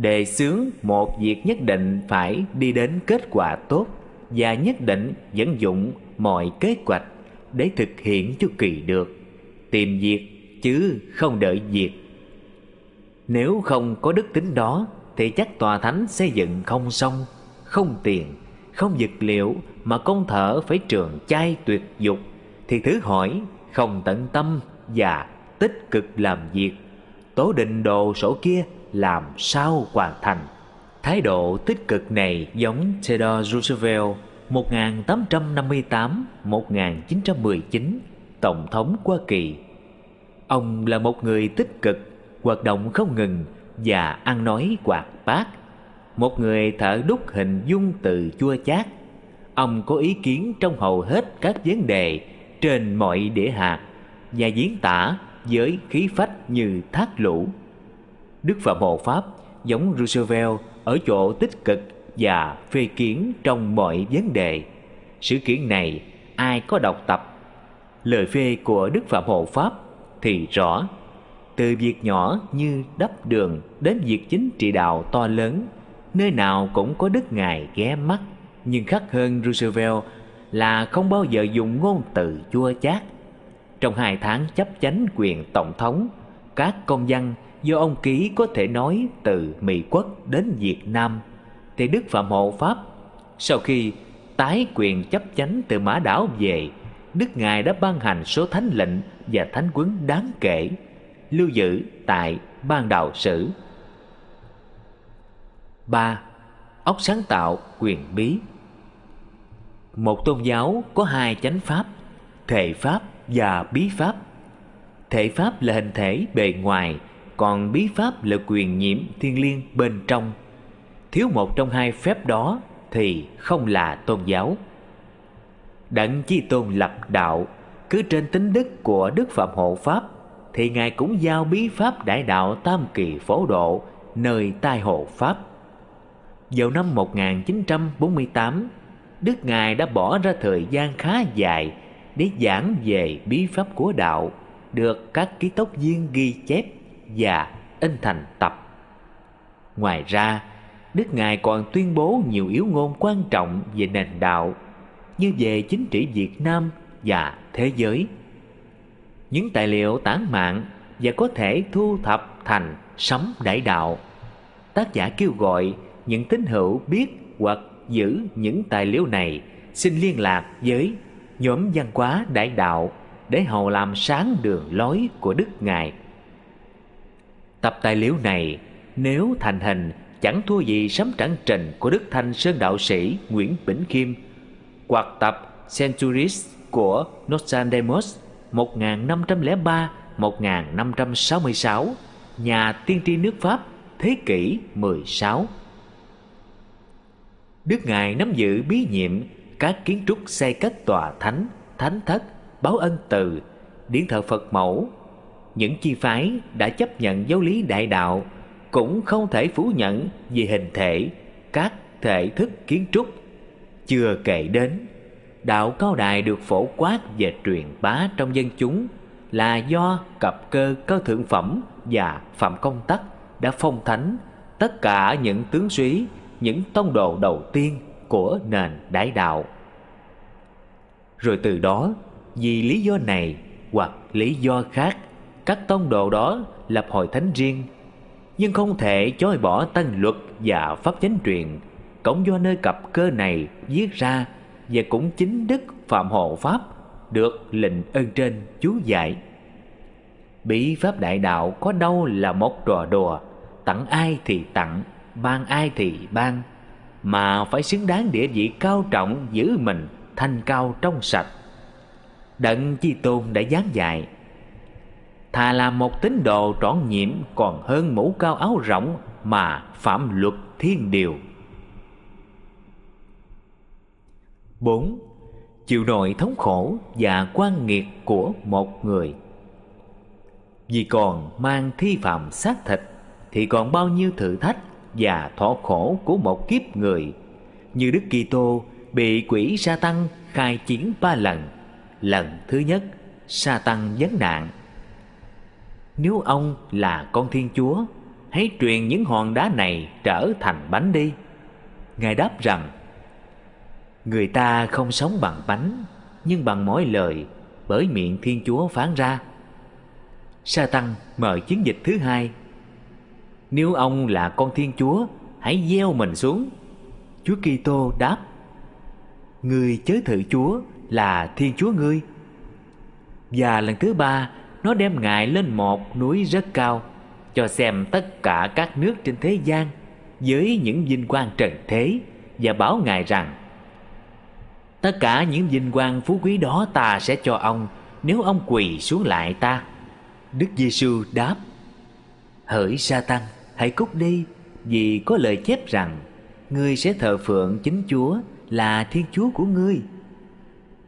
đề xướng một việc nhất định phải đi đến kết quả tốt và nhất định vận dụng mọi kế hoạch để thực hiện cho kỳ được. Tìm việc chứ không đợi việc. Nếu không có đức tính đó, thì chắc tòa thánh xây dựng không xong, không tiền, không vật liệu mà con thở phải trường chai tuyệt dục, thì thứ hỏi không tận tâm và tích cực làm việc. Tố định đồ sổ kia làm sao hoàn thành. Thái độ tích cực này giống Theodore Roosevelt 1858-1919 Tổng thống Hoa Kỳ. Ông là một người tích cực, hoạt động không ngừng và ăn nói hoạt bát. Một người thở đúc hình dung từ chua chát. Ông có ý kiến trong hầu hết các vấn đề trên mọi địa hạt Và diễn tả với khí phách như thác lũ. Đức Phạm Hộ Pháp giống Roosevelt ở chỗ tích cực và phê kiến trong mọi vấn đề. Sự kiện này ai có đọc tập? Lời phê của Đức Phạm Hộ Pháp thì rõ. Từ việc nhỏ như đắp đường đến việc chính trị đạo to lớn, nơi nào cũng có đức ngài ghé mắt. Nhưng khác hơn Roosevelt là không bao giờ dùng ngôn từ chua chát. Trong hai tháng chấp chánh quyền tổng thống, các công dân do ông ký có thể nói từ Mỹ quốc đến Việt Nam thì Đức Phạm Hộ Pháp sau khi tái quyền chấp chánh từ Mã Đảo về, Đức Ngài đã ban hành số thánh lệnh và thánh quấn đáng kể, lưu giữ tại ban đạo sử. 3. Ốc sáng tạo quyền bí Một tôn giáo có hai chánh pháp, thể pháp và bí pháp. Thể pháp là hình thể bề ngoài, còn bí pháp là quyền nhiễm thiên liêng bên trong. Thiếu một trong hai phép đó thì không là tôn giáo. Đặng chi tôn lập đạo cứ trên tính đức của đức phạm hộ pháp thì ngài cũng giao bí pháp đại đạo tam kỳ phổ độ nơi tai hộ pháp. Vào năm 1948, Đức Ngài đã bỏ ra thời gian khá dài để giảng về bí pháp của đạo được các ký tốc viên ghi chép và in thành tập. Ngoài ra, Đức Ngài còn tuyên bố nhiều yếu ngôn quan trọng về nền đạo như về chính trị Việt Nam và thế giới. Những tài liệu tán mạng và có thể thu thập thành sấm đại đạo. Tác giả kêu gọi những tín hữu biết hoặc giữ những tài liệu này xin liên lạc với nhóm văn hóa đại đạo để hầu làm sáng đường lối của Đức Ngài. Tập tài liệu này nếu thành hình chẳng thua gì sấm trắng trình của Đức Thanh Sơn Đạo Sĩ Nguyễn Bỉnh Khiêm hoặc tập Centuries của Nostradamus 1503-1566 nhà tiên tri nước Pháp thế kỷ 16. Đức Ngài nắm giữ bí nhiệm các kiến trúc xây các tòa thánh, thánh thất, báo ân từ, điển thờ Phật mẫu. Những chi phái đã chấp nhận giáo lý đại đạo cũng không thể phủ nhận về hình thể, các thể thức kiến trúc. Chưa kể đến, đạo cao đài được phổ quát và truyền bá trong dân chúng là do cặp cơ cao thượng phẩm và phạm công tắc đã phong thánh tất cả những tướng suý, những tông đồ đầu tiên của nền đại đạo. Rồi từ đó, vì lý do này hoặc lý do khác, các tông đồ đó lập hội thánh riêng, nhưng không thể chối bỏ tăng luật và pháp chánh truyền, cũng do nơi cặp cơ này viết ra và cũng chính Đức Phạm Hộ Pháp được lệnh ơn trên chú giải. Bí pháp đại đạo có đâu là một trò đùa, tặng ai thì tặng, ban ai thì ban, mà phải xứng đáng địa vị cao trọng giữ mình thanh cao trong sạch. Đặng Chi Tôn đã giáng dạy Thà làm một tín đồ trọn nhiệm còn hơn mũ cao áo rộng mà phạm luật thiên điều. 4. Chịu nội thống khổ và quan nghiệt của một người Vì còn mang thi phạm xác thịt Thì còn bao nhiêu thử thách và thọ khổ của một kiếp người Như Đức Kitô bị quỷ sa tăng khai chiến ba lần Lần thứ nhất, sa tăng vấn nạn nếu ông là con Thiên Chúa, Hãy truyền những hòn đá này trở thành bánh đi. Ngài đáp rằng, Người ta không sống bằng bánh, Nhưng bằng mỗi lời, Bởi miệng Thiên Chúa phán ra. Sa tăng mời chiến dịch thứ hai. Nếu ông là con Thiên Chúa, Hãy gieo mình xuống. Chúa Kitô đáp, Người chớ thử Chúa là Thiên Chúa ngươi. Và lần thứ ba nó đem Ngài lên một núi rất cao, Cho xem tất cả các nước trên thế gian Với những vinh quang trần thế Và bảo Ngài rằng, Tất cả những vinh quang phú quý đó ta sẽ cho ông, Nếu ông quỳ xuống lại ta. Đức Giêsu đáp, Hỡi sa tăng hãy cút đi, Vì có lời chép rằng, Ngươi sẽ thờ phượng chính Chúa là Thiên Chúa của ngươi.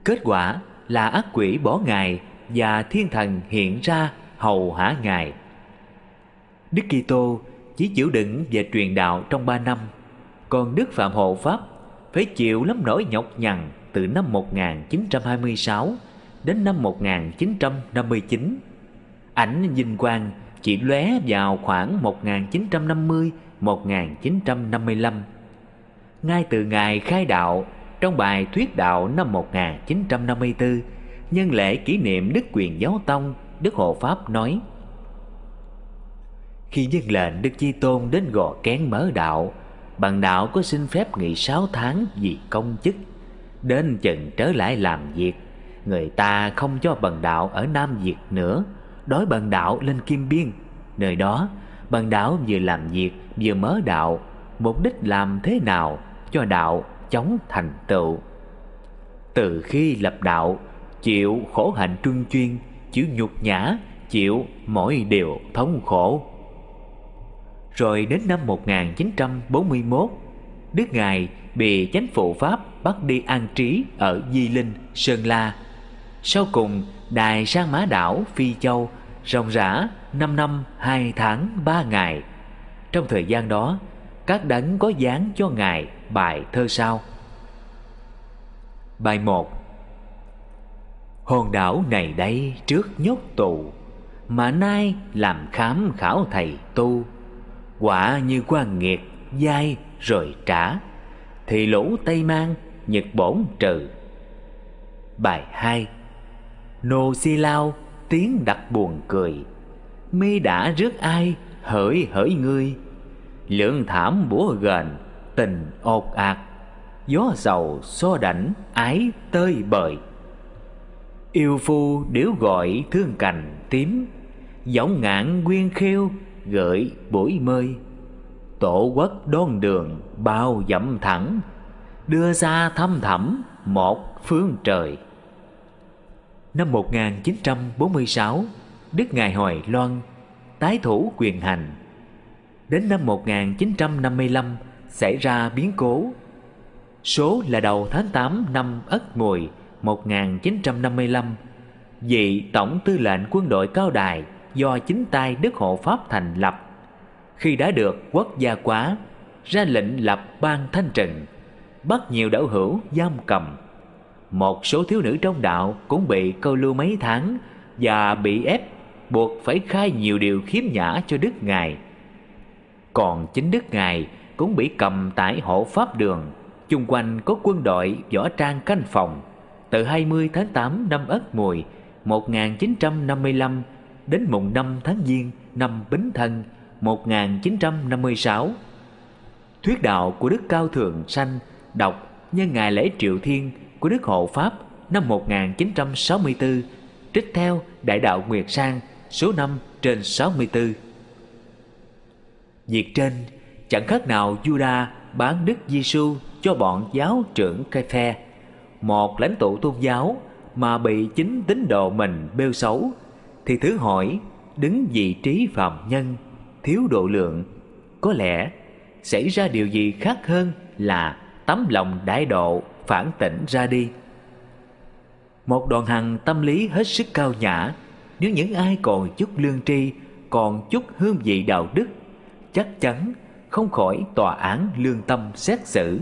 Kết quả là ác quỷ bỏ Ngài và thiên thần hiện ra hầu hạ Ngài Đức Kitô chỉ chịu đựng và truyền đạo trong ba năm Còn Đức Phạm Hộ Pháp phải chịu lắm nỗi nhọc nhằn từ năm 1926 đến năm 1959. Ảnh vinh quang chỉ lóe vào khoảng 1950-1955. Ngay từ ngày khai đạo trong bài thuyết đạo năm 1954, nhân lễ kỷ niệm Đức Quyền Giáo Tông, Đức Hộ Pháp nói: Khi dân lệnh Đức Chi Tôn đến gò kén mở đạo, bằng đạo có xin phép nghỉ sáu tháng vì công chức. Đến chừng trở lại làm việc Người ta không cho bần đạo ở Nam Việt nữa Đói bần đạo lên Kim Biên. Nơi đó bần đạo vừa làm việc vừa mở đạo Mục đích làm thế nào cho đạo chống thành tựu. Từ khi lập đạo Chịu khổ hạnh truân chuyên Chịu nhục nhã Chịu mỗi điều thống khổ Rồi đến năm 1941 Đức Ngài bị chánh phụ Pháp bắt đi an trí ở Di Linh, Sơn La. Sau cùng, Đài Sang Mã Đảo, Phi Châu, ròng rã 5 năm 2 tháng 3 ngày. Trong thời gian đó, các đấng có dáng cho ngài bài thơ sau bài một hòn đảo này đây trước nhốt tù, mà nay làm khám khảo thầy tu. Quả như quan nghiệt, dai rồi trả, thì lũ tây mang nhật bổn trừ. Bài hai. Nô si lao tiếng đặt buồn cười. Mi đã rước ai hỡi hỡi ngươi? Lượng thảm búa gền, tình ột ạt. Gió sầu xô đảnh ái tơi bời yêu phu điếu gọi thương cành tím, giọng ngạn nguyên khêu gợi buổi mơi. Tổ quốc đón đường bao dặm thẳng, đưa ra thăm thẳm một phương trời. Năm 1946 Đức Ngài Hoài Loan tái thủ quyền hành. Đến năm 1955 xảy ra biến cố. Số là đầu tháng 8 năm Ất Mùi 1955 vị tổng tư lệnh quân đội cao đài do chính tay Đức Hộ Pháp thành lập. Khi đã được quốc gia quá, ra lệnh lập ban thanh trừng bắt nhiều đạo hữu giam cầm. Một số thiếu nữ trong đạo cũng bị câu lưu mấy tháng và bị ép buộc phải khai nhiều điều khiếm nhã cho đức ngài. Còn chính đức ngài cũng bị cầm tại hộ pháp đường, chung quanh có quân đội võ trang canh phòng từ 20 tháng 8 năm Ất Mùi 1955 đến mùng 5 tháng Giêng năm Bính Thân 1956. Thuyết đạo của Đức Cao Thượng Sanh đọc nhân ngày lễ Triệu Thiên của Đức Hộ Pháp năm 1964 trích theo Đại đạo Nguyệt Sang, số 5 trên 64. Việc trên, chẳng khác nào Juda bán Đức Giêsu cho bọn giáo trưởng cây phe một lãnh tụ tôn giáo mà bị chính tín đồ mình bêu xấu, thì thứ hỏi, đứng vị trí phạm nhân, thiếu độ lượng, có lẽ xảy ra điều gì khác hơn là tấm lòng đại độ phản tỉnh ra đi. Một đoàn hằng tâm lý hết sức cao nhã, nếu những ai còn chút lương tri, còn chút hương vị đạo đức, chắc chắn không khỏi tòa án lương tâm xét xử,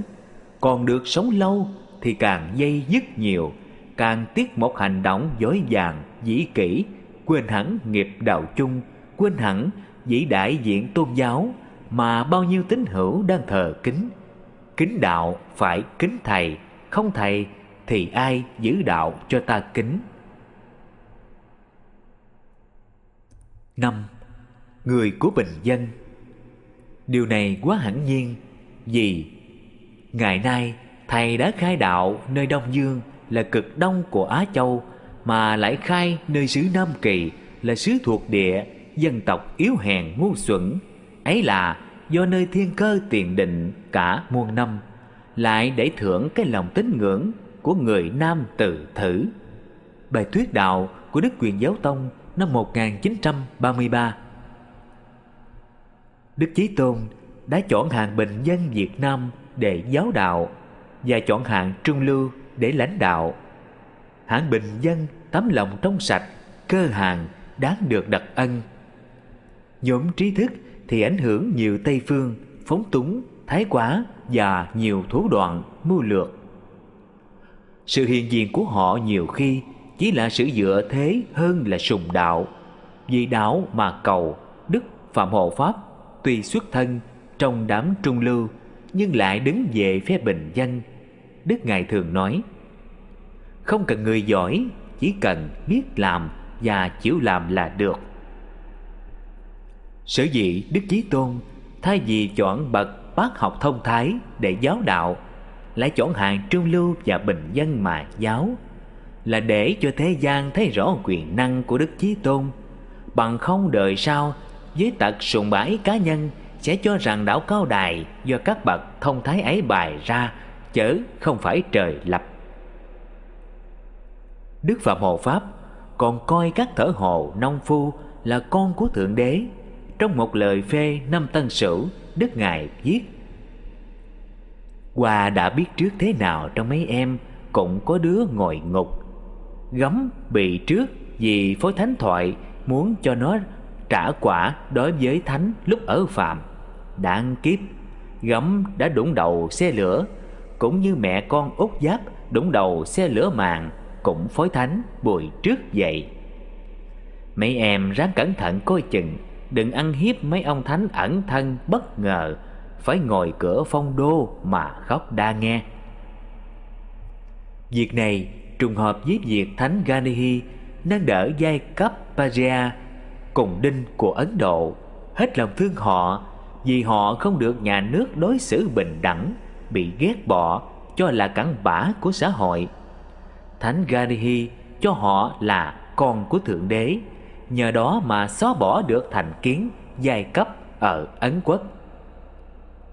còn được sống lâu thì càng dây dứt nhiều, càng tiếc một hành động dối dàng, dĩ kỷ, quên hẳn nghiệp đạo chung, quên hẳn vĩ đại diện tôn giáo mà bao nhiêu tín hữu đang thờ kính. Kính đạo phải kính thầy, không thầy thì ai giữ đạo cho ta kính? Năm, người của bình dân. Điều này quá hẳn nhiên vì ngày nay thầy đã khai đạo nơi đông dương là cực đông của á châu, mà lại khai nơi xứ nam kỳ là xứ thuộc địa dân tộc yếu hèn ngu xuẩn. Ấy là do nơi thiên cơ tiền định cả muôn năm, lại để thưởng cái lòng tín ngưỡng của người nam tự thử. Bài thuyết đạo của Đức Quyền Giáo Tông năm 1933 Đức Chí Tôn đã chọn hàng bình dân Việt Nam để giáo đạo và chọn hạng trung lưu để lãnh đạo. Hạng bình dân tấm lòng trong sạch, cơ hàng đáng được đặc ân. Nhóm trí thức thì ảnh hưởng nhiều Tây phương, phóng túng, thái quá và nhiều thủ đoạn mưu lược. Sự hiện diện của họ nhiều khi chỉ là sự dựa thế hơn là sùng đạo. Vì đạo mà cầu, Đức Phạm Hộ Pháp tuy xuất thân trong đám trung lưu nhưng lại đứng về phe bình dân. Đức Ngài thường nói, không cần người giỏi, chỉ cần biết làm và chịu làm là được. Sở dĩ Đức Chí Tôn thay vì chọn bậc bác học thông thái để giáo đạo, lại chọn hạng trung lưu và bình dân mà giáo, là để cho thế gian thấy rõ quyền năng của Đức Chí Tôn, bằng không đời sau với tật sùng bái cá nhân sẽ cho rằng đảo cao đài do các bậc thông thái ấy bài ra, chớ không phải trời lập. Đức phạm hồ pháp còn coi các thở hồ nông phu là con của thượng đế. Trong một lời phê năm tân sửu, đức ngài viết qua đã biết trước thế nào trong mấy em cũng có đứa ngồi ngục. Gấm bị trước vì phối thánh thoại muốn cho nó trả quả đối với thánh lúc ở phạm đáng kiếp gấm đã đụng đầu xe lửa, cũng như mẹ con út giáp đụng đầu xe lửa mạng cũng phối thánh bùi trước dậy. Mấy em ráng cẩn thận coi chừng, đừng ăn hiếp mấy ông thánh ẩn thân bất ngờ, phải ngồi cửa phong đô mà khóc đa nghe. Việc này trùng hợp với việc thánh ganihi nâng đỡ giai cấp Paria, cùng đinh của Ấn Độ, hết lòng thương họ vì họ không được nhà nước đối xử bình đẳng, bị ghét bỏ, cho là cặn bã của xã hội. Thánh Garihi cho họ là con của thượng đế, nhờ đó mà xóa bỏ được thành kiến giai cấp ở Ấn Quốc.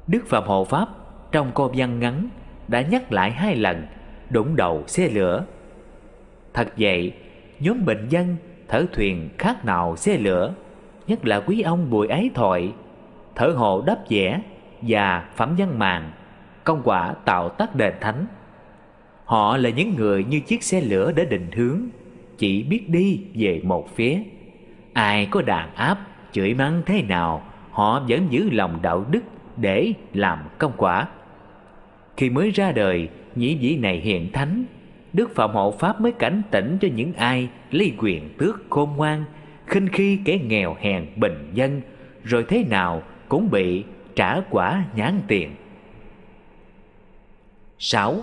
Đức Phạm Hộ Pháp trong câu văn ngắn đã nhắc lại hai lần, đụng đầu xe lửa. Thật vậy, nhóm bệnh dân thở thuyền khác nào xe lửa, nhất là quý ông bùi ái thoại thở hộ đáp vẽ và phẩm văn màng công quả tạo tác đền thánh. Họ là những người như chiếc xe lửa để định hướng chỉ biết đi về một phía. Ai có đàn áp chửi mắng thế nào họ vẫn giữ lòng đạo đức để làm công quả. Khi mới ra đời nhĩ vị này hiện thánh Đức Phạm Hộ Pháp mới cảnh tỉnh cho những ai ly quyền tước khôn ngoan, khinh khi kẻ nghèo hèn bình dân, rồi thế nào cũng bị trả quả nhãn tiền. 6.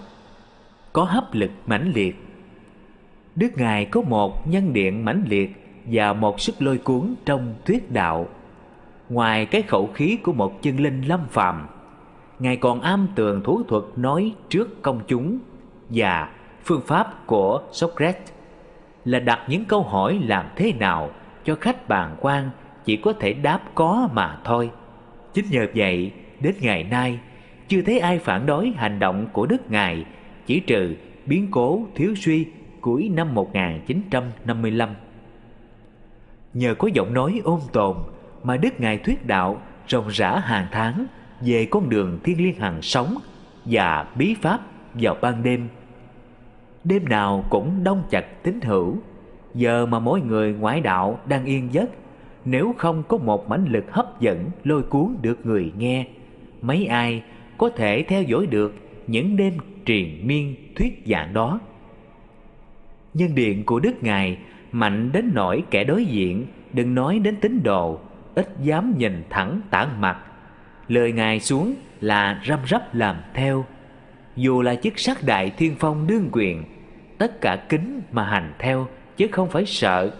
Có hấp lực mãnh liệt Đức Ngài có một nhân điện mãnh liệt và một sức lôi cuốn trong thuyết đạo. Ngoài cái khẩu khí của một chân linh lâm phàm, Ngài còn am tường thủ thuật nói trước công chúng và phương pháp của Socrates là đặt những câu hỏi làm thế nào cho khách bàn quan chỉ có thể đáp có mà thôi. Chính nhờ vậy, đến ngày nay, chưa thấy ai phản đối hành động của Đức Ngài chỉ trừ biến cố thiếu suy cuối năm 1955. Nhờ có giọng nói ôn tồn mà Đức Ngài thuyết đạo rộng rã hàng tháng về con đường thiên liêng hằng sống và bí pháp vào ban đêm đêm nào cũng đông chặt tín hữu giờ mà mỗi người ngoại đạo đang yên giấc nếu không có một mãnh lực hấp dẫn lôi cuốn được người nghe, mấy ai có thể theo dõi được những đêm triền miên thuyết giảng đó? Nhân điện của đức ngài mạnh đến nỗi kẻ đối diện đừng nói đến tín đồ, ít dám nhìn thẳng tản mặt lời ngài xuống là răm rắp làm theo. Dù là chức sắc đại thiên phong đương quyền, tất cả kính mà hành theo chứ không phải sợ.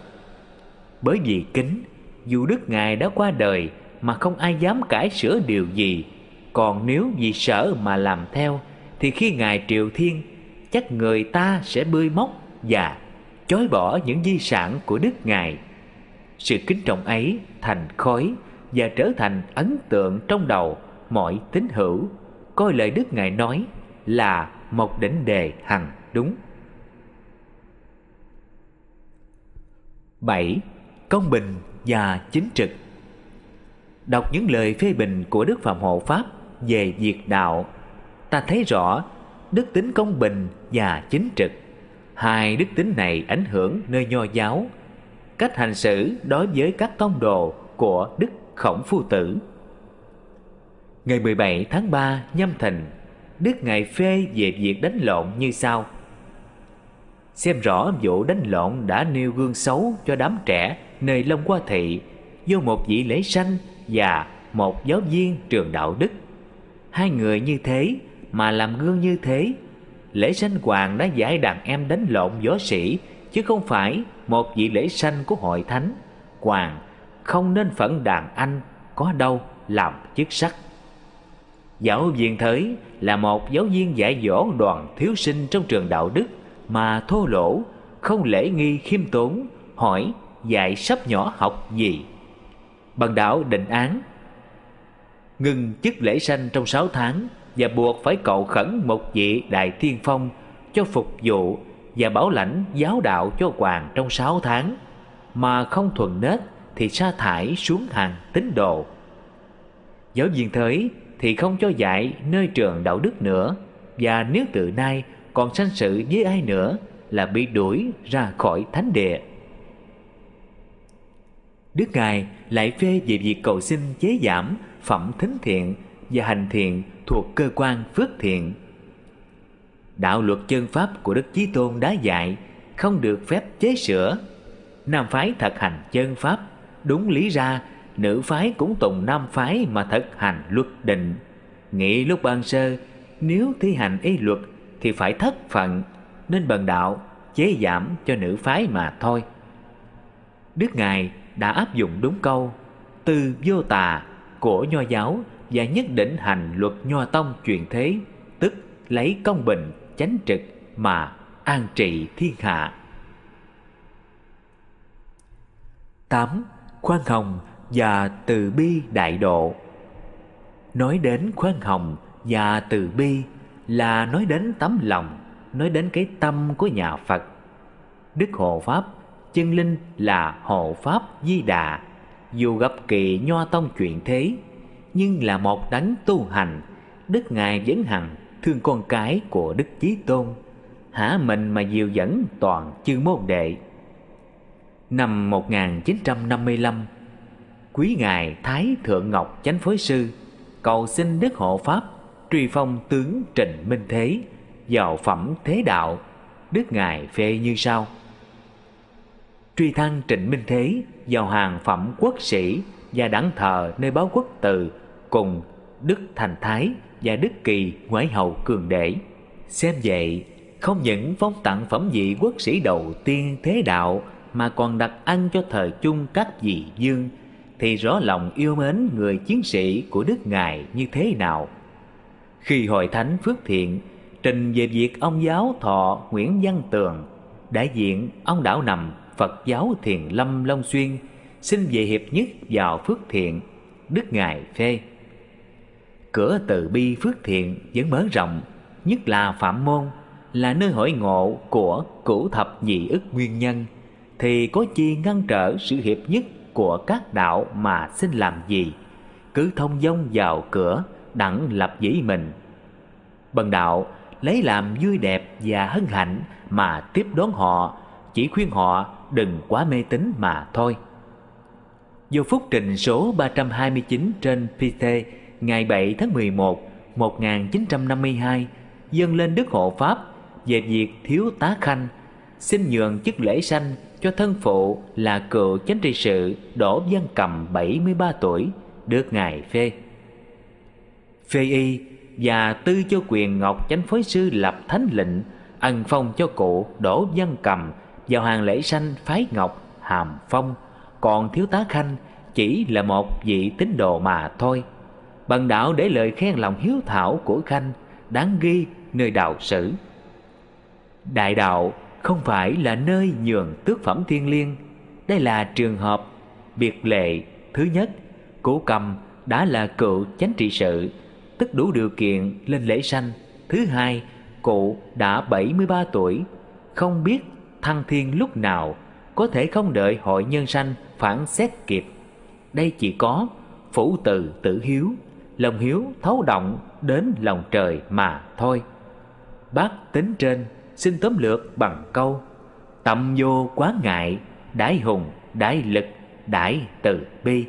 Bởi vì kính dù đức ngài đã qua đời mà không ai dám cải sửa điều gì. Còn nếu vì sợ mà làm theo, thì khi ngài triều thiên, chắc người ta sẽ bươi móc và chối bỏ những di sản của đức ngài. Sự kính trọng ấy thành khói và trở thành ấn tượng trong đầu mọi tín hữu. Coi lời đức ngài nói là một đỉnh đề hằng đúng. 7. Công bình và chính trực. Đọc những lời phê bình của Đức Phạm Hộ Pháp về việc đạo, Ta thấy rõ đức tính công bình và chính trực. Hai đức tính này ảnh hưởng nơi nho giáo, Cách hành xử đối với các tông đồ của Đức Khổng Phu Tử. Ngày 17 tháng 3 nhâm thìn, Đức Ngài phê về việc đánh lộn như sau. Xem rõ vụ đánh lộn đã nêu gương xấu cho đám trẻ nơi Long Qua Thị do một vị lễ sanh và một giáo viên trường đạo đức. Hai người như thế mà làm gương như thế, lễ sanh hoàng đã giải đàn em đánh lộn võ sĩ chứ không phải một vị lễ sanh của hội thánh. Hoàng không nên phẫn đàn anh có đâu làm chức sắc. Giáo viên Thới là một giáo viên dạy dỗ đoàn thiếu sinh trong trường đạo đức mà thô lỗ không lễ nghi khiêm tốn hỏi dạy sắp nhỏ học gì bằng đạo định án, ngừng chức lễ sanh trong sáu tháng và buộc phải cầu khẩn một vị đại thiên phong cho phục vụ và bảo lãnh giáo đạo cho hoàng trong sáu tháng, mà không thuần nết thì sa thải xuống hàng tín đồ giáo viên thới thì không cho dạy nơi trường đạo đức nữa, và nếu từ nay còn sanh sự với ai nữa là bị đuổi ra khỏi thánh địa. Đức Ngài lại phê về việc cầu xin chế giảm phẩm thính thiện và hành thiện thuộc cơ quan phước thiện. Đạo luật chân pháp của Đức Chí Tôn đã dạy không được phép chế sửa. Nam phái thật hành chân pháp, đúng lý ra nữ phái cũng tùng nam phái mà thật hành luật định. Nghĩ lúc ban sơ, nếu thi hành y luật thì phải thất phận, nên bần đạo chế giảm cho nữ phái mà thôi. Đức Ngài đã áp dụng đúng câu từ vô tà của nho giáo và nhất định hành luật nho tông truyền thế, tức lấy công bình, chánh trực mà an trị thiên hạ. 8. Khoan hồng và từ bi đại độ Nói đến khoan hồng và từ bi là nói đến tấm lòng, nói đến cái tâm của nhà Phật. Đức Hộ Pháp, chân linh là Hộ Pháp Di Đà, dù gặp kỳ nho tông chuyện thế, nhưng là một đấng tu hành, Đức Ngài vẫn hằng thương con cái của Đức Chí Tôn, hả mình mà dìu dẫn toàn chư môn đệ. Năm 1955, quý ngài Thái Thượng Ngọc Chánh Phối Sư cầu xin Đức Hộ Pháp truy phong tướng Trịnh Minh Thế vào phẩm thế đạo, Đức Ngài phê như sau. Truy thăng Trịnh Minh Thế vào hàng phẩm quốc sĩ và đẳng thờ nơi báo quốc từ cùng Đức Thành Thái và Đức Kỳ ngoại hậu cường đệ. Xem vậy, không những phong tặng phẩm vị quốc sĩ đầu tiên thế đạo mà còn đặt ăn cho thời chung các vị dương thì rõ lòng yêu mến người chiến sĩ của Đức Ngài như thế nào. Khi hội thánh Phước Thiện trình về việc ông giáo thọ Nguyễn Văn Tường, đại diện ông đảo nằm Phật giáo Thiền Lâm Long Xuyên xin về hiệp nhất vào Phước Thiện, Đức Ngài phê. Cửa từ bi Phước Thiện vẫn mở rộng, nhất là Phạm Môn, là nơi hội ngộ của cửu thập nhị ức nguyên nhân, thì có chi ngăn trở sự hiệp nhất của các đạo mà xin làm gì cứ thông dông vào cửa đặng lập dĩ mình bần đạo lấy làm vui đẹp và hân hạnh mà tiếp đón họ chỉ khuyên họ đừng quá mê tín mà thôi Vô phúc trình số 329 trên PT ngày 7 tháng 11 1952 dâng lên Đức Hộ Pháp về việc thiếu tá khanh, xin nhường chức lễ sanh cho thân phụ là cựu chánh trị sự Đỗ Văn Cầm 73 tuổi, được ngài phê. Phê y và tư cho quyền Ngọc Chánh Phối Sư lập thánh lệnh, ân phong cho cụ Đỗ Văn Cầm vào hàng lễ sanh phái Ngọc Hàm Phong, còn thiếu tá Khanh chỉ là một vị tín đồ mà thôi. Bằng đạo để lời khen lòng hiếu thảo của Khanh đáng ghi nơi đạo sử. Đại đạo không phải là nơi nhường tước phẩm thiên liêng. Đây là trường hợp biệt lệ thứ nhất, Cố Cầm đã là cựu chánh trị sự, tức đủ điều kiện lên lễ sanh. Thứ hai, cụ đã 73 tuổi, không biết thăng thiên lúc nào, có thể không đợi hội nhân sanh phản xét kịp. Đây chỉ có phủ từ tử hiếu, lòng hiếu thấu động đến lòng trời mà thôi. Bác tính trên xin tóm lược bằng câu Tâm vô quá ngại, đái hùng, đái lực, đái từ bi